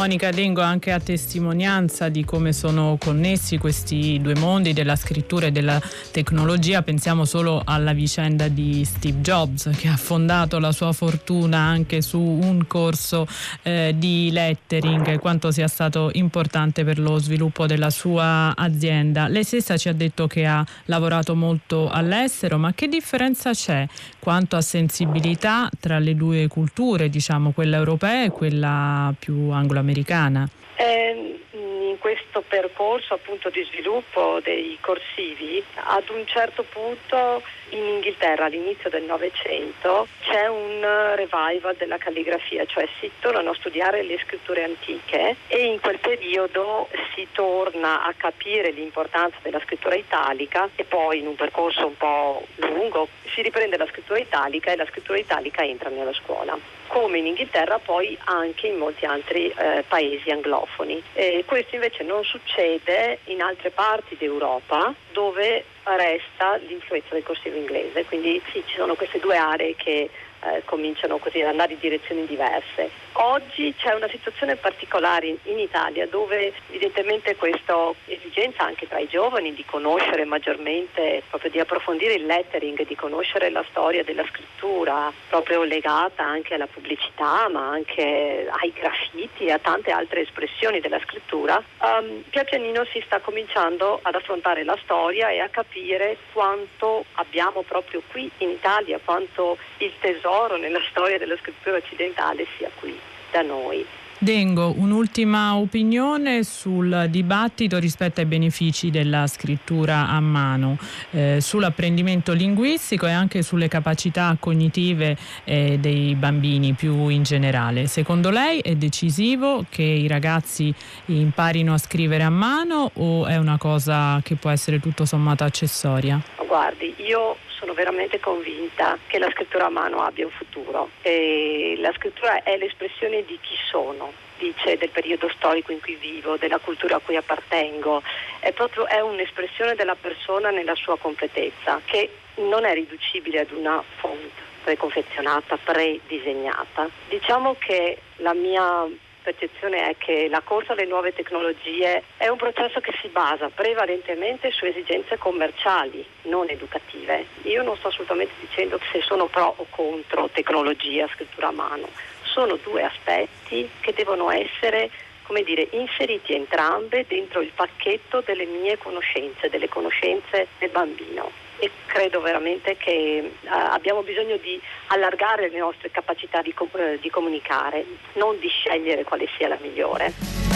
Monica Dengo anche a testimonianza di come sono connessi questi due mondi della scrittura e della tecnologia. Pensiamo solo alla vicenda di Steve Jobs che ha fondato la sua fortuna anche su un corso eh, di lettering, quanto sia stato importante per lo sviluppo della sua azienda. Lei stessa ci ha detto che ha lavorato molto all'estero, ma che differenza c'è quanto a sensibilità tra le due culture, diciamo quella europea e quella più anglo-americana? Americana? Eh, in questo percorso appunto di sviluppo dei corsivi, ad un certo punto in Inghilterra all'inizio del Novecento c'è un revival della calligrafia, cioè si tornano a studiare le scritture antiche e in quel periodo si torna a capire l'importanza della scrittura italica e poi in un percorso un po' lungo si riprende la scrittura italica e la scrittura italica entra nella scuola come in Inghilterra poi anche in molti altri eh, paesi anglofoni. E questo invece non succede in altre parti d'Europa dove resta l'influenza del corsivo inglese, quindi sì, ci sono queste due aree che eh, cominciano così ad andare in direzioni diverse. Oggi c'è una situazione particolare in, in, Italia dove evidentemente questa esigenza anche tra i giovani di conoscere maggiormente, proprio di approfondire il lettering, di conoscere la storia della scrittura, proprio legata anche alla pubblicità ma anche ai graffiti, a tante altre espressioni della scrittura, um, Piacenino si sta cominciando ad affrontare la storia e a capire quanto abbiamo proprio qui in Italia, quanto il tesoro tesoro nella storia della scrittura occidentale sia qui da noi. Dengo, un'ultima opinione sul dibattito rispetto ai benefici della scrittura a mano, eh, sull'apprendimento linguistico e anche sulle capacità cognitive eh, dei bambini più in generale. Secondo lei è decisivo che i ragazzi imparino a scrivere a mano o è una cosa che può essere tutto sommato accessoria? Guardi, io sono veramente convinta che la scrittura a mano abbia un futuro. E la scrittura è l'espressione di chi sono, dice del periodo storico in cui vivo, della cultura a cui appartengo, è proprio è un'espressione della persona nella sua completezza, che non è riducibile ad una fonte preconfezionata, predisegnata. Diciamo che la mia percezione è che la corsa alle nuove tecnologie è un processo che si basa prevalentemente su esigenze commerciali, non educative. Io non sto assolutamente dicendo se sono pro o contro tecnologia, scrittura a mano, sono due aspetti che devono essere come dire, inseriti entrambe dentro il pacchetto delle mie conoscenze, delle conoscenze del bambino e credo veramente che uh, abbiamo bisogno di allargare le nostre capacità di, uh, di comunicare, non di scegliere quale sia la migliore.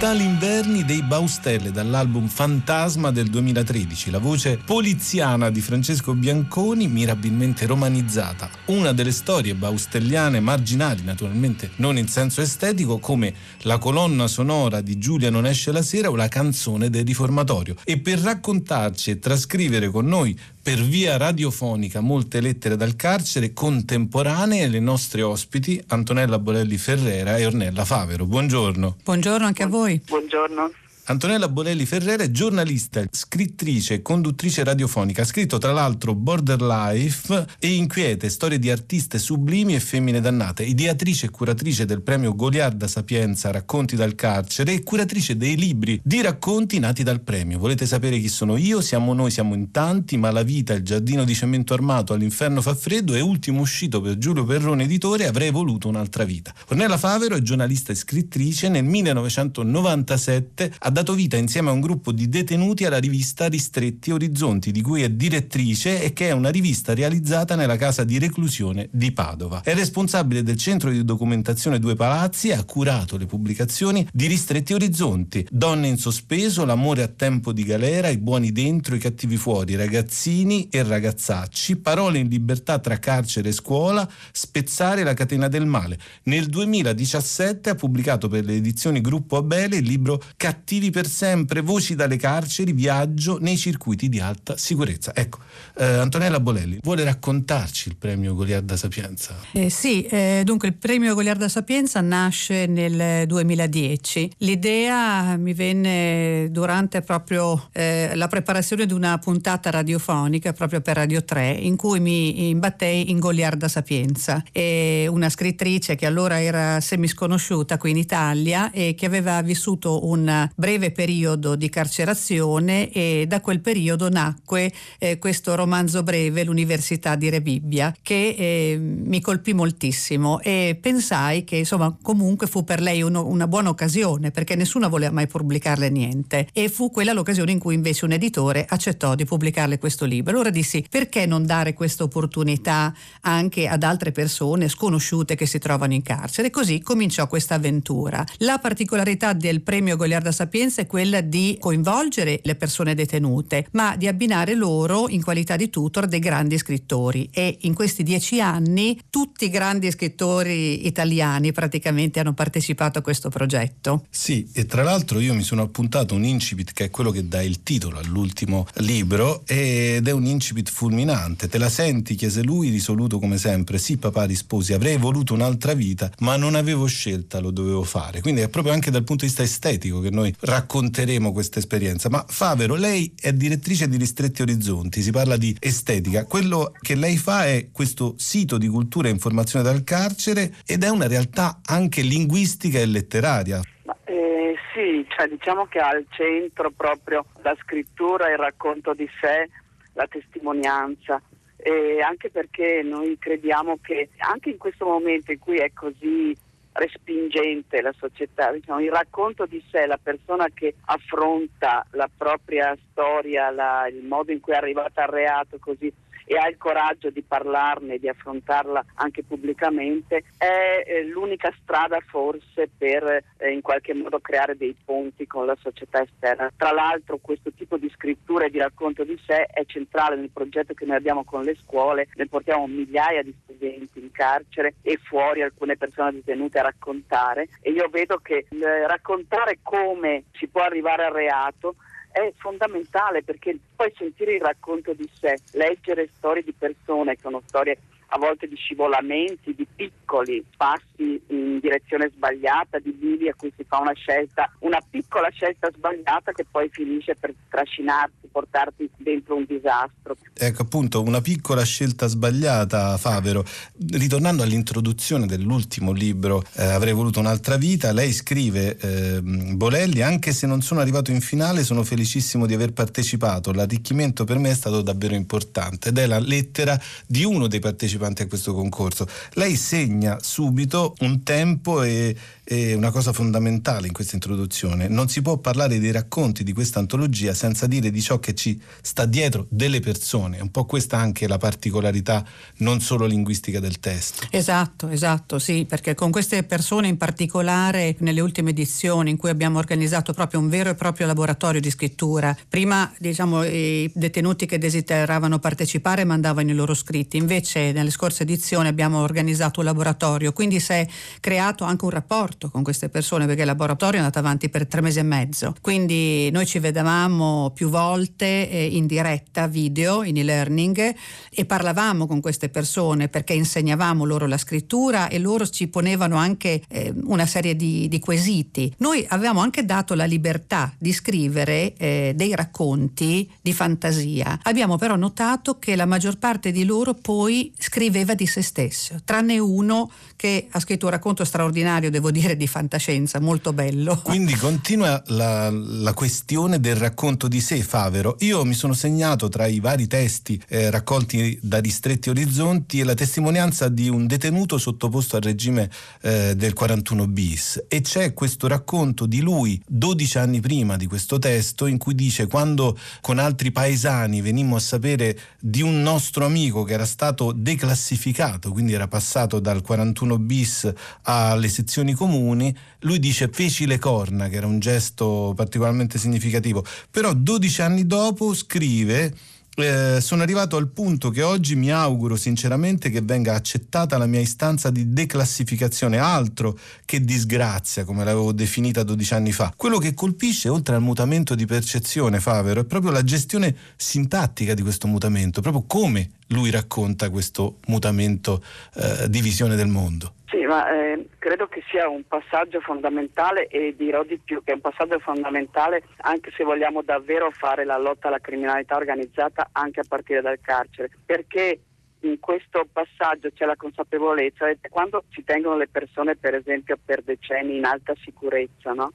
Natali inverni dei Baustelle dall'album Fantasma del 2013, la voce poliziana di Francesco Bianconi mirabilmente romanizzata, una delle storie baustelliane marginali, naturalmente non in senso estetico, come la colonna sonora di Giulia non esce la sera o la canzone del riformatorio. E per raccontarci e trascrivere con noi per via radiofonica molte lettere dal carcere contemporanee le nostre ospiti Antonella Bolelli Ferrera e Ornella Favero. Buongiorno. Buongiorno anche a voi. Buongiorno. Antonella Bolelli Ferrera è giornalista, scrittrice e conduttrice radiofonica. Ha scritto tra l'altro Border Life e inquiete storie di artiste sublimi e femmine dannate. Ideatrice e curatrice del premio Goliarda Sapienza Racconti dal carcere e curatrice dei libri di racconti nati dal premio. Volete sapere chi sono io? Siamo noi, siamo in tanti, ma la vita, il giardino di cemento armato, all'inferno fa freddo e ultimo uscito per Giulio Perrone editore avrei voluto un'altra vita. Ornella Favero è giornalista e scrittrice. Nel 1997 ha dato vita insieme a un gruppo di detenuti alla rivista Ristretti Orizzonti, di cui è direttrice e che è una rivista realizzata nella casa di reclusione di Padova. È responsabile del centro di documentazione Due Palazzi e ha curato le pubblicazioni di Ristretti Orizzonti, Donne in sospeso, L'amore a tempo di galera, I buoni dentro, i cattivi fuori, Ragazzini e ragazzacci, Parole in libertà tra carcere e scuola, Spezzare la catena del male. Nel 2017 ha pubblicato per le edizioni Gruppo Abele il libro Cattivi per sempre, voci dalle carceri, viaggio nei circuiti di alta sicurezza. Ecco, eh, Antonella Bolelli vuole raccontarci il premio Goliarda Sapienza? Eh, sì, eh, dunque il premio Goliarda Sapienza nasce nel 2010. L'idea mi venne durante proprio eh, la preparazione di una puntata radiofonica proprio per Radio 3 in cui mi imbattei in Goliarda Sapienza, e una scrittrice che allora era semisconosciuta qui in Italia e che aveva vissuto un breve periodo di carcerazione e da quel periodo nacque eh, questo romanzo breve L'Università di Re Bibbia che eh, mi colpì moltissimo e pensai che insomma comunque fu per lei uno, una buona occasione perché nessuno voleva mai pubblicarle niente e fu quella l'occasione in cui invece un editore accettò di pubblicarle questo libro. Allora dissi perché non dare questa opportunità anche ad altre persone sconosciute che si trovano in carcere e così cominciò questa avventura. La particolarità del premio Goliarda Sapienza è quella di coinvolgere le persone detenute ma di abbinare loro in qualità di tutor dei grandi scrittori e in questi dieci anni tutti i grandi scrittori italiani praticamente hanno partecipato a questo progetto. Sì, e tra l'altro io mi sono appuntato un incipit che è quello che dà il titolo all'ultimo libro ed è un incipit fulminante. Te la senti? chiese lui, risoluto come sempre. Sì, papà, risposi, avrei voluto un'altra vita, ma non avevo scelta, lo dovevo fare. Quindi è proprio anche dal punto di vista estetico che noi racconteremo questa esperienza. Ma Favero, lei è direttrice di Ristretti Orizzonti, si parla di estetica. Quello che lei fa è questo sito di cultura e informazione dal carcere ed è una realtà anche linguistica e letteraria. Eh, sì, cioè diciamo che al centro proprio la scrittura, il racconto di sé, la testimonianza. E anche perché noi crediamo che anche in questo momento in cui è così respingente la società, diciamo, il racconto di sé, la persona che affronta la propria storia, la, il modo in cui è arrivata al reato così e ha il coraggio di parlarne, di affrontarla anche pubblicamente, è eh, l'unica strada forse per eh, in qualche modo creare dei ponti con la società esterna. Tra l'altro questo tipo di scrittura e di racconto di sé è centrale nel progetto che noi abbiamo con le scuole, ne portiamo migliaia di studenti in carcere e fuori alcune persone detenute a raccontare e io vedo che eh, raccontare come si può arrivare al reato è fondamentale perché poi sentire il racconto di sé, leggere storie di persone che sono storie a volte di scivolamenti, di piccoli passi in direzione sbagliata, di bivi a cui si fa una scelta, una piccola scelta sbagliata che poi finisce per trascinarti, portarti dentro un disastro. Ecco appunto una piccola scelta sbagliata, Favero. Ritornando all'introduzione dell'ultimo libro, eh, Avrei voluto un'altra vita, lei scrive eh, Bolelli, anche se non sono arrivato in finale sono felicissimo di aver partecipato, l'arricchimento per me è stato davvero importante ed è la lettera di uno dei partecipanti partecipanti a questo concorso. Lei segna subito un tempo e, e una cosa fondamentale in questa introduzione. Non si può parlare dei racconti di questa antologia senza dire di ciò che ci sta dietro delle persone. Un po' questa anche la particolarità non solo linguistica del testo. Esatto, esatto, sì, perché con queste persone in particolare nelle ultime edizioni in cui abbiamo organizzato proprio un vero e proprio laboratorio di scrittura, prima diciamo i detenuti che desideravano partecipare mandavano i loro scritti, invece nelle scorse edizioni abbiamo organizzato un laboratorio, quindi si è creato anche un rapporto con queste persone perché il laboratorio è andato avanti per tre mesi e mezzo, quindi noi ci vedevamo più volte eh, in diretta video, in e-learning e parlavamo con queste persone perché insegnavamo loro la scrittura e loro ci ponevano anche eh, una serie di, di, quesiti. Noi avevamo anche dato la libertà di scrivere eh, dei racconti di fantasia. Abbiamo però notato che la maggior parte di loro poi scriveva di se stesso, tranne uno che ha scritto un racconto straordinario, devo dire, di fantascienza, molto bello. Quindi continua la, la questione del racconto di sé, Favero. Io mi sono segnato tra i vari testi eh, raccolti da Ristretti Orizzonti la testimonianza di un detenuto sottoposto al regime eh, del 41 bis e c'è questo racconto di lui 12 anni prima di questo testo in cui dice quando con altri paesani venimmo a sapere di un nostro amico che era stato declassificato, quindi era passato dal 41 bis alle sezioni comuni, lui dice feci le corna, che era un gesto particolarmente significativo, però 12 anni dopo scrive eh, sono arrivato al punto che oggi mi auguro sinceramente che venga accettata la mia istanza di declassificazione, altro che disgrazia, come l'avevo definita 12 anni fa. Quello che colpisce, oltre al mutamento di percezione, Favero, è proprio la gestione sintattica di questo mutamento, proprio come lui racconta questo mutamento eh, di visione del mondo. Sì, ma eh, credo che sia un passaggio fondamentale e dirò di più che è un passaggio fondamentale anche se vogliamo davvero fare la lotta alla criminalità organizzata anche a partire dal carcere, perché in questo passaggio c'è la consapevolezza che quando si tengono le persone per esempio per decenni in alta sicurezza no?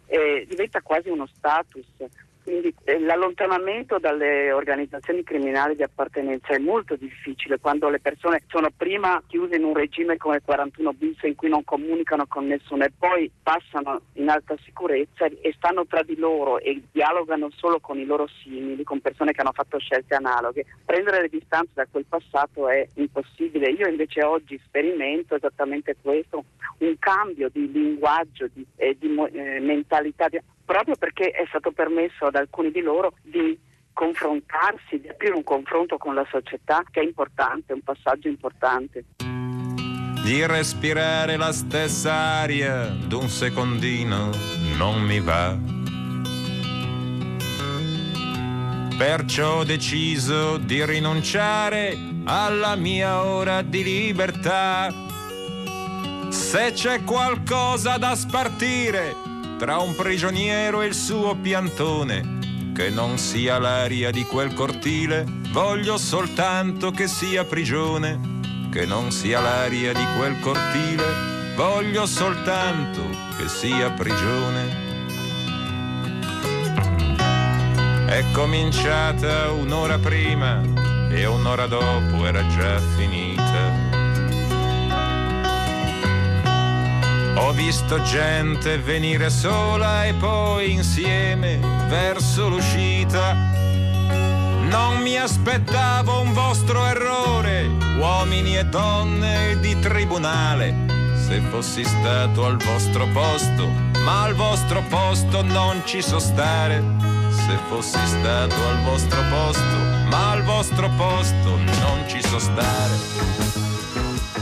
diventa quasi uno status quindi eh, l'allontanamento dalle organizzazioni criminali di appartenenza è molto difficile quando le persone sono prima chiuse in un regime come il 41 bis in cui non comunicano con nessuno e poi passano in alta sicurezza e stanno tra di loro e dialogano solo con i loro simili, con persone che hanno fatto scelte analoghe. Prendere le distanze da quel passato è impossibile. Io invece oggi sperimento esattamente questo, un cambio di linguaggio, di, eh, di eh, mentalità. Di, proprio perché è stato permesso ad alcuni di loro di confrontarsi, di aprire un confronto con la società che è importante, un passaggio importante. Di respirare la stessa aria d'un secondino non mi va. Perciò ho deciso di rinunciare alla mia ora di libertà. Se c'è qualcosa da spartire, tra un prigioniero e il suo piantone, che non sia l'aria di quel cortile, voglio soltanto che sia prigione, che non sia l'aria di quel cortile, voglio soltanto che sia prigione. È cominciata un'ora prima e un'ora dopo era già finita. Ho visto gente venire sola e poi insieme verso l'uscita. Non mi aspettavo un vostro errore, uomini e donne di tribunale. Se fossi stato al vostro posto, ma al vostro posto non ci so stare. Se fossi stato al vostro posto, ma al vostro posto non ci so stare.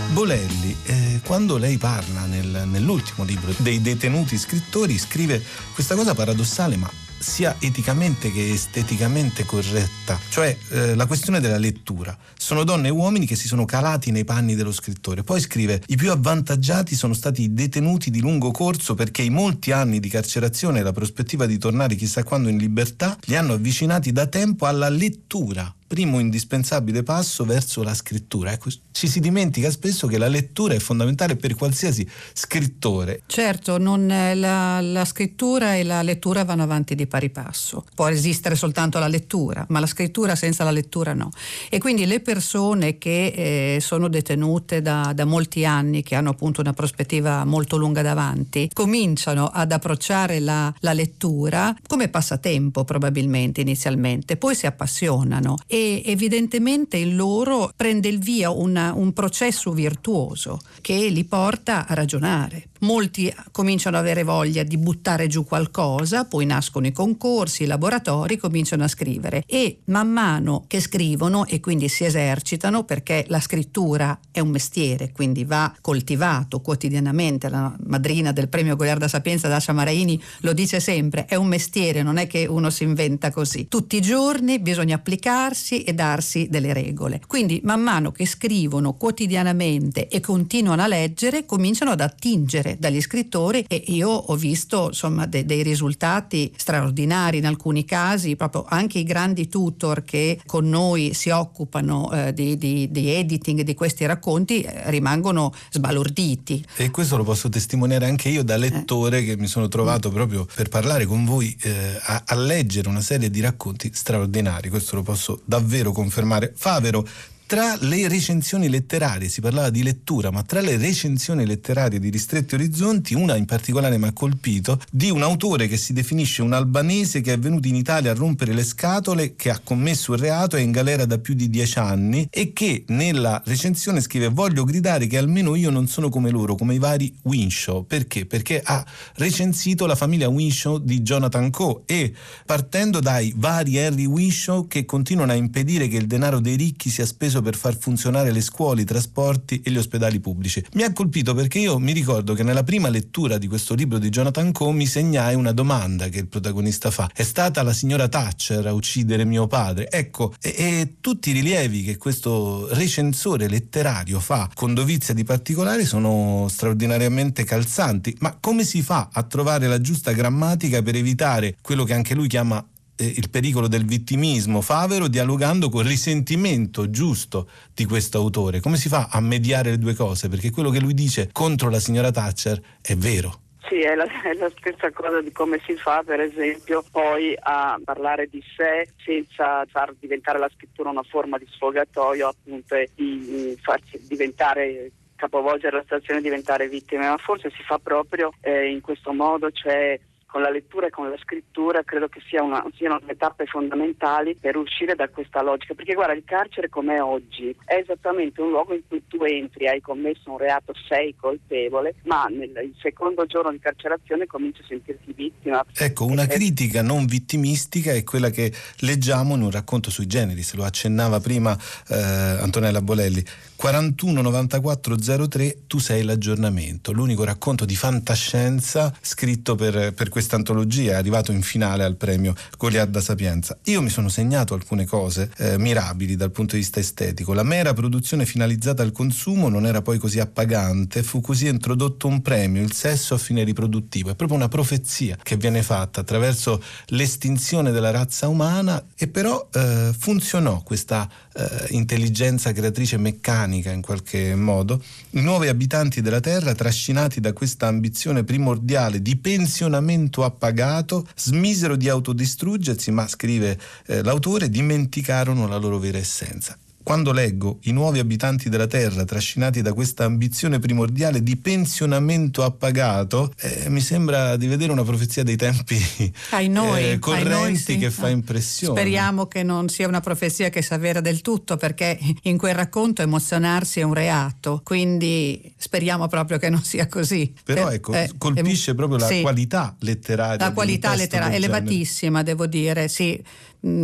Bolelli, eh, quando lei parla nel, nell'ultimo libro dei detenuti scrittori, scrive questa cosa paradossale ma sia eticamente che esteticamente corretta, cioè eh, la questione della lettura. Sono donne e uomini che si sono calati nei panni dello scrittore. Poi scrive: I più avvantaggiati sono stati i detenuti di lungo corso perché i molti anni di carcerazione e la prospettiva di tornare chissà quando in libertà li hanno avvicinati da tempo alla lettura primo indispensabile passo verso la scrittura. Ecco, ci si dimentica spesso che la lettura è fondamentale per qualsiasi scrittore. Certo, la, la, scrittura e la lettura vanno avanti di pari passo. Può esistere soltanto la lettura, ma la scrittura senza la lettura no. E quindi le persone che eh, sono detenute da, da molti anni, che hanno appunto una prospettiva molto lunga davanti, cominciano ad approcciare la, la lettura come passatempo probabilmente inizialmente, poi si appassionano e evidentemente in loro prende il via una, un processo virtuoso che li porta a ragionare molti cominciano ad avere voglia di buttare giù qualcosa, poi nascono i concorsi, i laboratori, cominciano a scrivere e man mano che scrivono e quindi si esercitano perché la scrittura è un mestiere, quindi va coltivato quotidianamente. La madrina del premio Goliarda Sapienza, Dacia Maraini, lo dice sempre, è un mestiere, non è che uno si inventa così. Tutti i giorni bisogna applicarsi e darsi delle regole. Quindi man mano che scrivono quotidianamente e continuano a leggere, cominciano ad attingere dagli, dagli scrittori e io ho visto insomma de, dei risultati straordinari in alcuni casi, proprio anche i grandi tutor che con noi si occupano eh, di, di, di, editing di questi racconti eh, rimangono sbalorditi. E questo lo posso testimoniare anche io da lettore eh. che mi sono trovato mm. proprio per parlare con voi eh, a, a leggere una serie di racconti straordinari, questo lo posso davvero confermare. Favero, tra le recensioni letterarie, si parlava di lettura, ma tra le recensioni letterarie di Ristretti Orizzonti, una in particolare mi ha colpito, di un autore che si definisce un albanese che è venuto in Italia a rompere le scatole, che ha commesso un reato, è in galera da più di dieci anni e che nella recensione scrive voglio gridare che almeno io non sono come loro, come i vari Winshaw. Perché? Perché ha recensito la famiglia Winshaw di Jonathan Coe e partendo dai vari Henry Winshaw che continuano a impedire che il denaro dei ricchi sia speso per far funzionare le scuole, i trasporti e gli ospedali pubblici. Mi ha colpito perché io mi ricordo che nella prima lettura di questo libro di Jonathan Coe mi segnai una domanda che il protagonista fa. È stata la signora Thatcher a uccidere mio padre? Ecco, e, e tutti i rilievi che questo recensore letterario fa con dovizia di particolari sono straordinariamente calzanti. Ma come si fa a trovare la giusta grammatica per evitare quello che anche lui chiama il pericolo del vittimismo Favero dialogando col risentimento giusto di questo autore. Come si fa a mediare le due cose? Perché quello che lui dice contro la signora Thatcher è vero. Sì, è la, è la, stessa cosa di come si fa, per esempio, poi a parlare di sé senza far diventare la scrittura una forma di sfogatoio, appunto, e di farci diventare capovolgere la situazione e diventare vittime, ma forse si fa proprio eh, in questo modo, cioè con la lettura e con la scrittura credo che sia una, siano le tappe fondamentali per uscire da questa logica. Perché guarda, il carcere com'è oggi è esattamente un luogo in cui tu entri, hai commesso un reato, sei colpevole, ma nel secondo giorno di carcerazione cominci a sentirti vittima. Ecco, una critica non vittimistica è quella che leggiamo in un racconto sui generi, se lo accennava prima eh, Antonella Bolelli. 41 94 03 tu sei l'aggiornamento, l'unico racconto di fantascienza scritto per, per questa antologia, arrivato in finale al premio Goliarda Sapienza. Io mi sono segnato alcune cose eh, mirabili dal punto di vista estetico. La mera produzione finalizzata al consumo non era poi così appagante, fu così introdotto un premio, il sesso a fine riproduttivo. È proprio una profezia che viene fatta attraverso l'estinzione della razza umana e però eh, funzionò questa eh, intelligenza creatrice meccanica organica in qualche modo, i nuovi abitanti della Terra, trascinati da questa ambizione primordiale di pensionamento appagato, smisero di autodistruggersi, ma scrive eh, l'autore, dimenticarono la loro vera essenza quando leggo i nuovi abitanti della Terra trascinati da questa ambizione primordiale di pensionamento appagato, eh, mi sembra di vedere una profezia dei tempi ai noi, eh, correnti ai noi, sì. che fa impressione. Speriamo che non sia una profezia che si avvera del tutto, perché in quel racconto emozionarsi è un reato, quindi speriamo proprio che non sia così. Però eh, ecco, eh, colpisce eh, proprio la sì. qualità letteraria. La qualità letteraria, elevatissima, devo dire, sì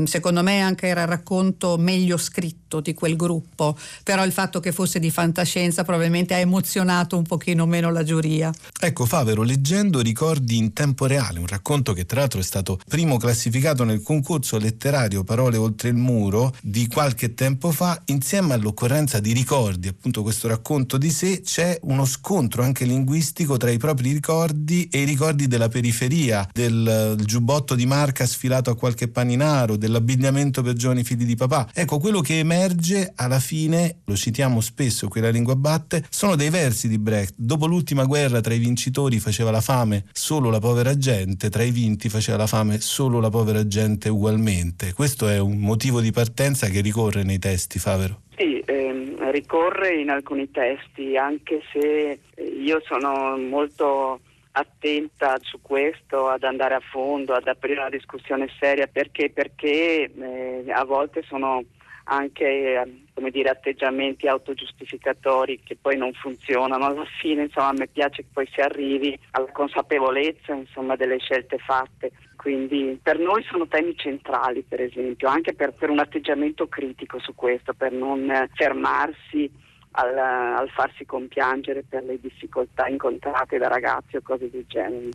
secondo me anche era il racconto meglio scritto di quel gruppo, però il fatto che fosse di fantascienza probabilmente ha emozionato un pochino meno la giuria. Ecco Favero, leggendo ricordi in tempo reale, un racconto che tra l'altro è stato primo classificato nel concorso letterario Parole oltre il muro di qualche tempo fa, insieme all'occorrenza di ricordi, appunto questo racconto di sé, c'è uno scontro anche linguistico tra i propri ricordi e i ricordi della periferia, del giubbotto di marca sfilato a qualche paninaro, denaro, dell'abbigliamento per giovani figli di papà. Ecco, quello che emerge alla fine, lo citiamo spesso qui la lingua batte, sono dei versi di Brecht. Dopo l'ultima guerra tra i vincitori faceva la fame solo la povera gente, tra i vinti faceva la fame solo la povera gente ugualmente. Questo è un motivo di partenza che ricorre nei testi, Favero. Sì, ehm, ricorre in alcuni testi, anche se io sono molto attenta su questo, ad andare a fondo, ad aprire una discussione seria, perché, perché eh, a volte sono anche eh, dire, atteggiamenti autogiustificatori che poi non funzionano. Alla fine insomma, a me piace che poi si arrivi alla consapevolezza insomma, delle scelte fatte. Quindi per noi sono temi centrali, per esempio, anche per, per un atteggiamento critico su questo, per non fermarsi al, al, farsi compiangere per le difficoltà incontrate da ragazzi o cose del genere.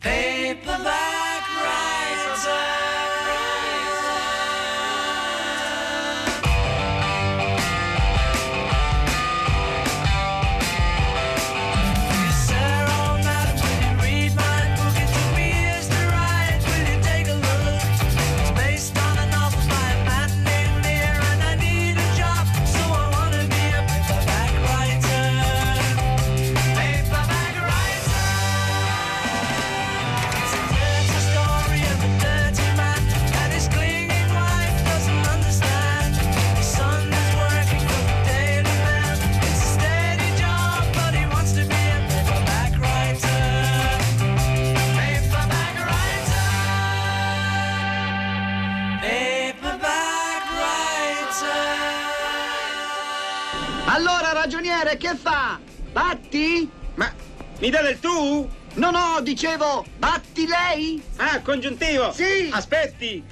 No, dicevo, batti lei? Ah, congiuntivo? Sì. Aspetti.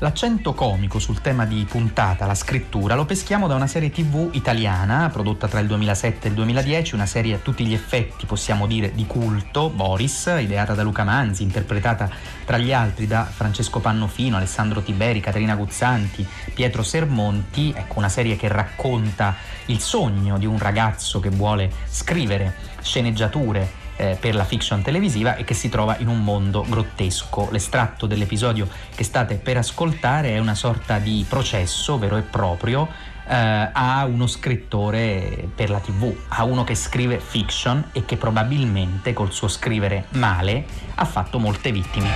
L'accento comico sul tema di puntata, la scrittura, lo peschiamo da una serie tv italiana prodotta tra il 2007 e il 2010, una serie a tutti gli effetti, possiamo dire, di culto, Boris, ideata da Luca Manzi, interpretata tra gli altri da Francesco Pannofino, Alessandro Tiberi, Caterina Guzzanti, Pietro Sermonti, ecco una serie che racconta il sogno di un ragazzo che vuole scrivere sceneggiature eh, per la fiction televisiva e che si trova in un mondo grottesco. L'estratto dell'episodio che state per ascoltare è una sorta di processo vero e proprio eh, a uno scrittore per la tv, a uno che scrive fiction e che probabilmente col suo scrivere male ha fatto molte vittime.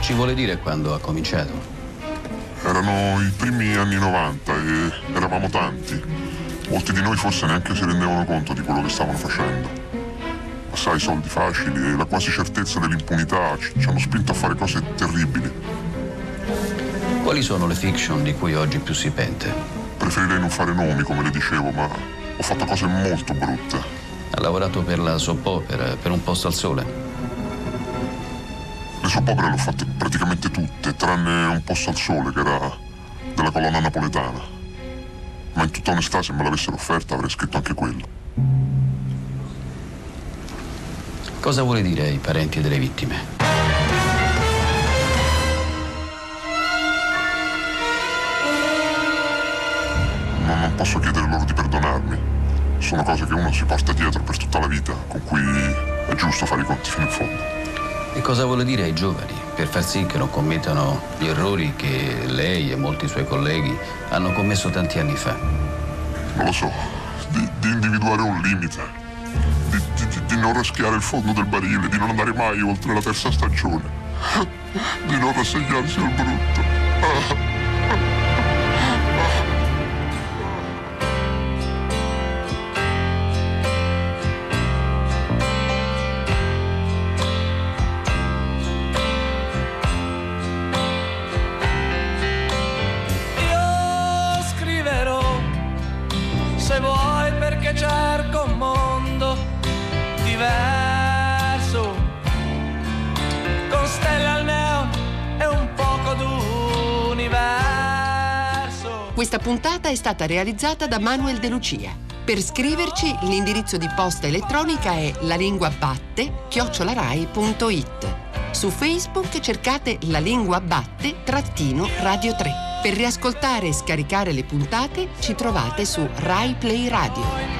Ci vuole dire quando ha cominciato? Erano i primi anni 90 e eravamo tanti. Molti di noi forse neanche si rendevano conto di quello che stavano facendo. Assai soldi facili e la quasi certezza dell'impunità ci, hanno spinto a fare cose terribili. Quali sono le fiction di cui oggi più si pente? Preferirei non fare nomi, come le dicevo, ma ho fatto cose molto brutte. Ha lavorato per la soap opera, per un posto al sole? Soap opere le ho fatte praticamente tutte, tranne un posto al sole che era della colonna napoletana. Ma in tutta onestà, se me l'avessero offerta, avrei scritto anche quello. Cosa vuole dire ai parenti delle vittime? Non, non posso chiedere loro di perdonarmi. Sono cose che uno si porta dietro per tutta la vita, con cui è giusto fare i conti fino in fondo. E cosa vuole dire ai giovani per far sì che non commettano gli errori che lei e molti suoi colleghi hanno commesso tanti anni fa? Non lo so, di, di individuare un limite, di, di, di, non raschiare il fondo del barile, di non andare mai oltre la terza stagione, di non rassegnarsi al brutto. Puntata è stata realizzata da Manuel De Lucia. Per scriverci l'indirizzo di posta elettronica è lalinguabatte-chiocciolarai.it. Su Facebook cercate La Lingua Batte trattino Radio 3. Per riascoltare e scaricare le puntate ci trovate su Rai Play Radio.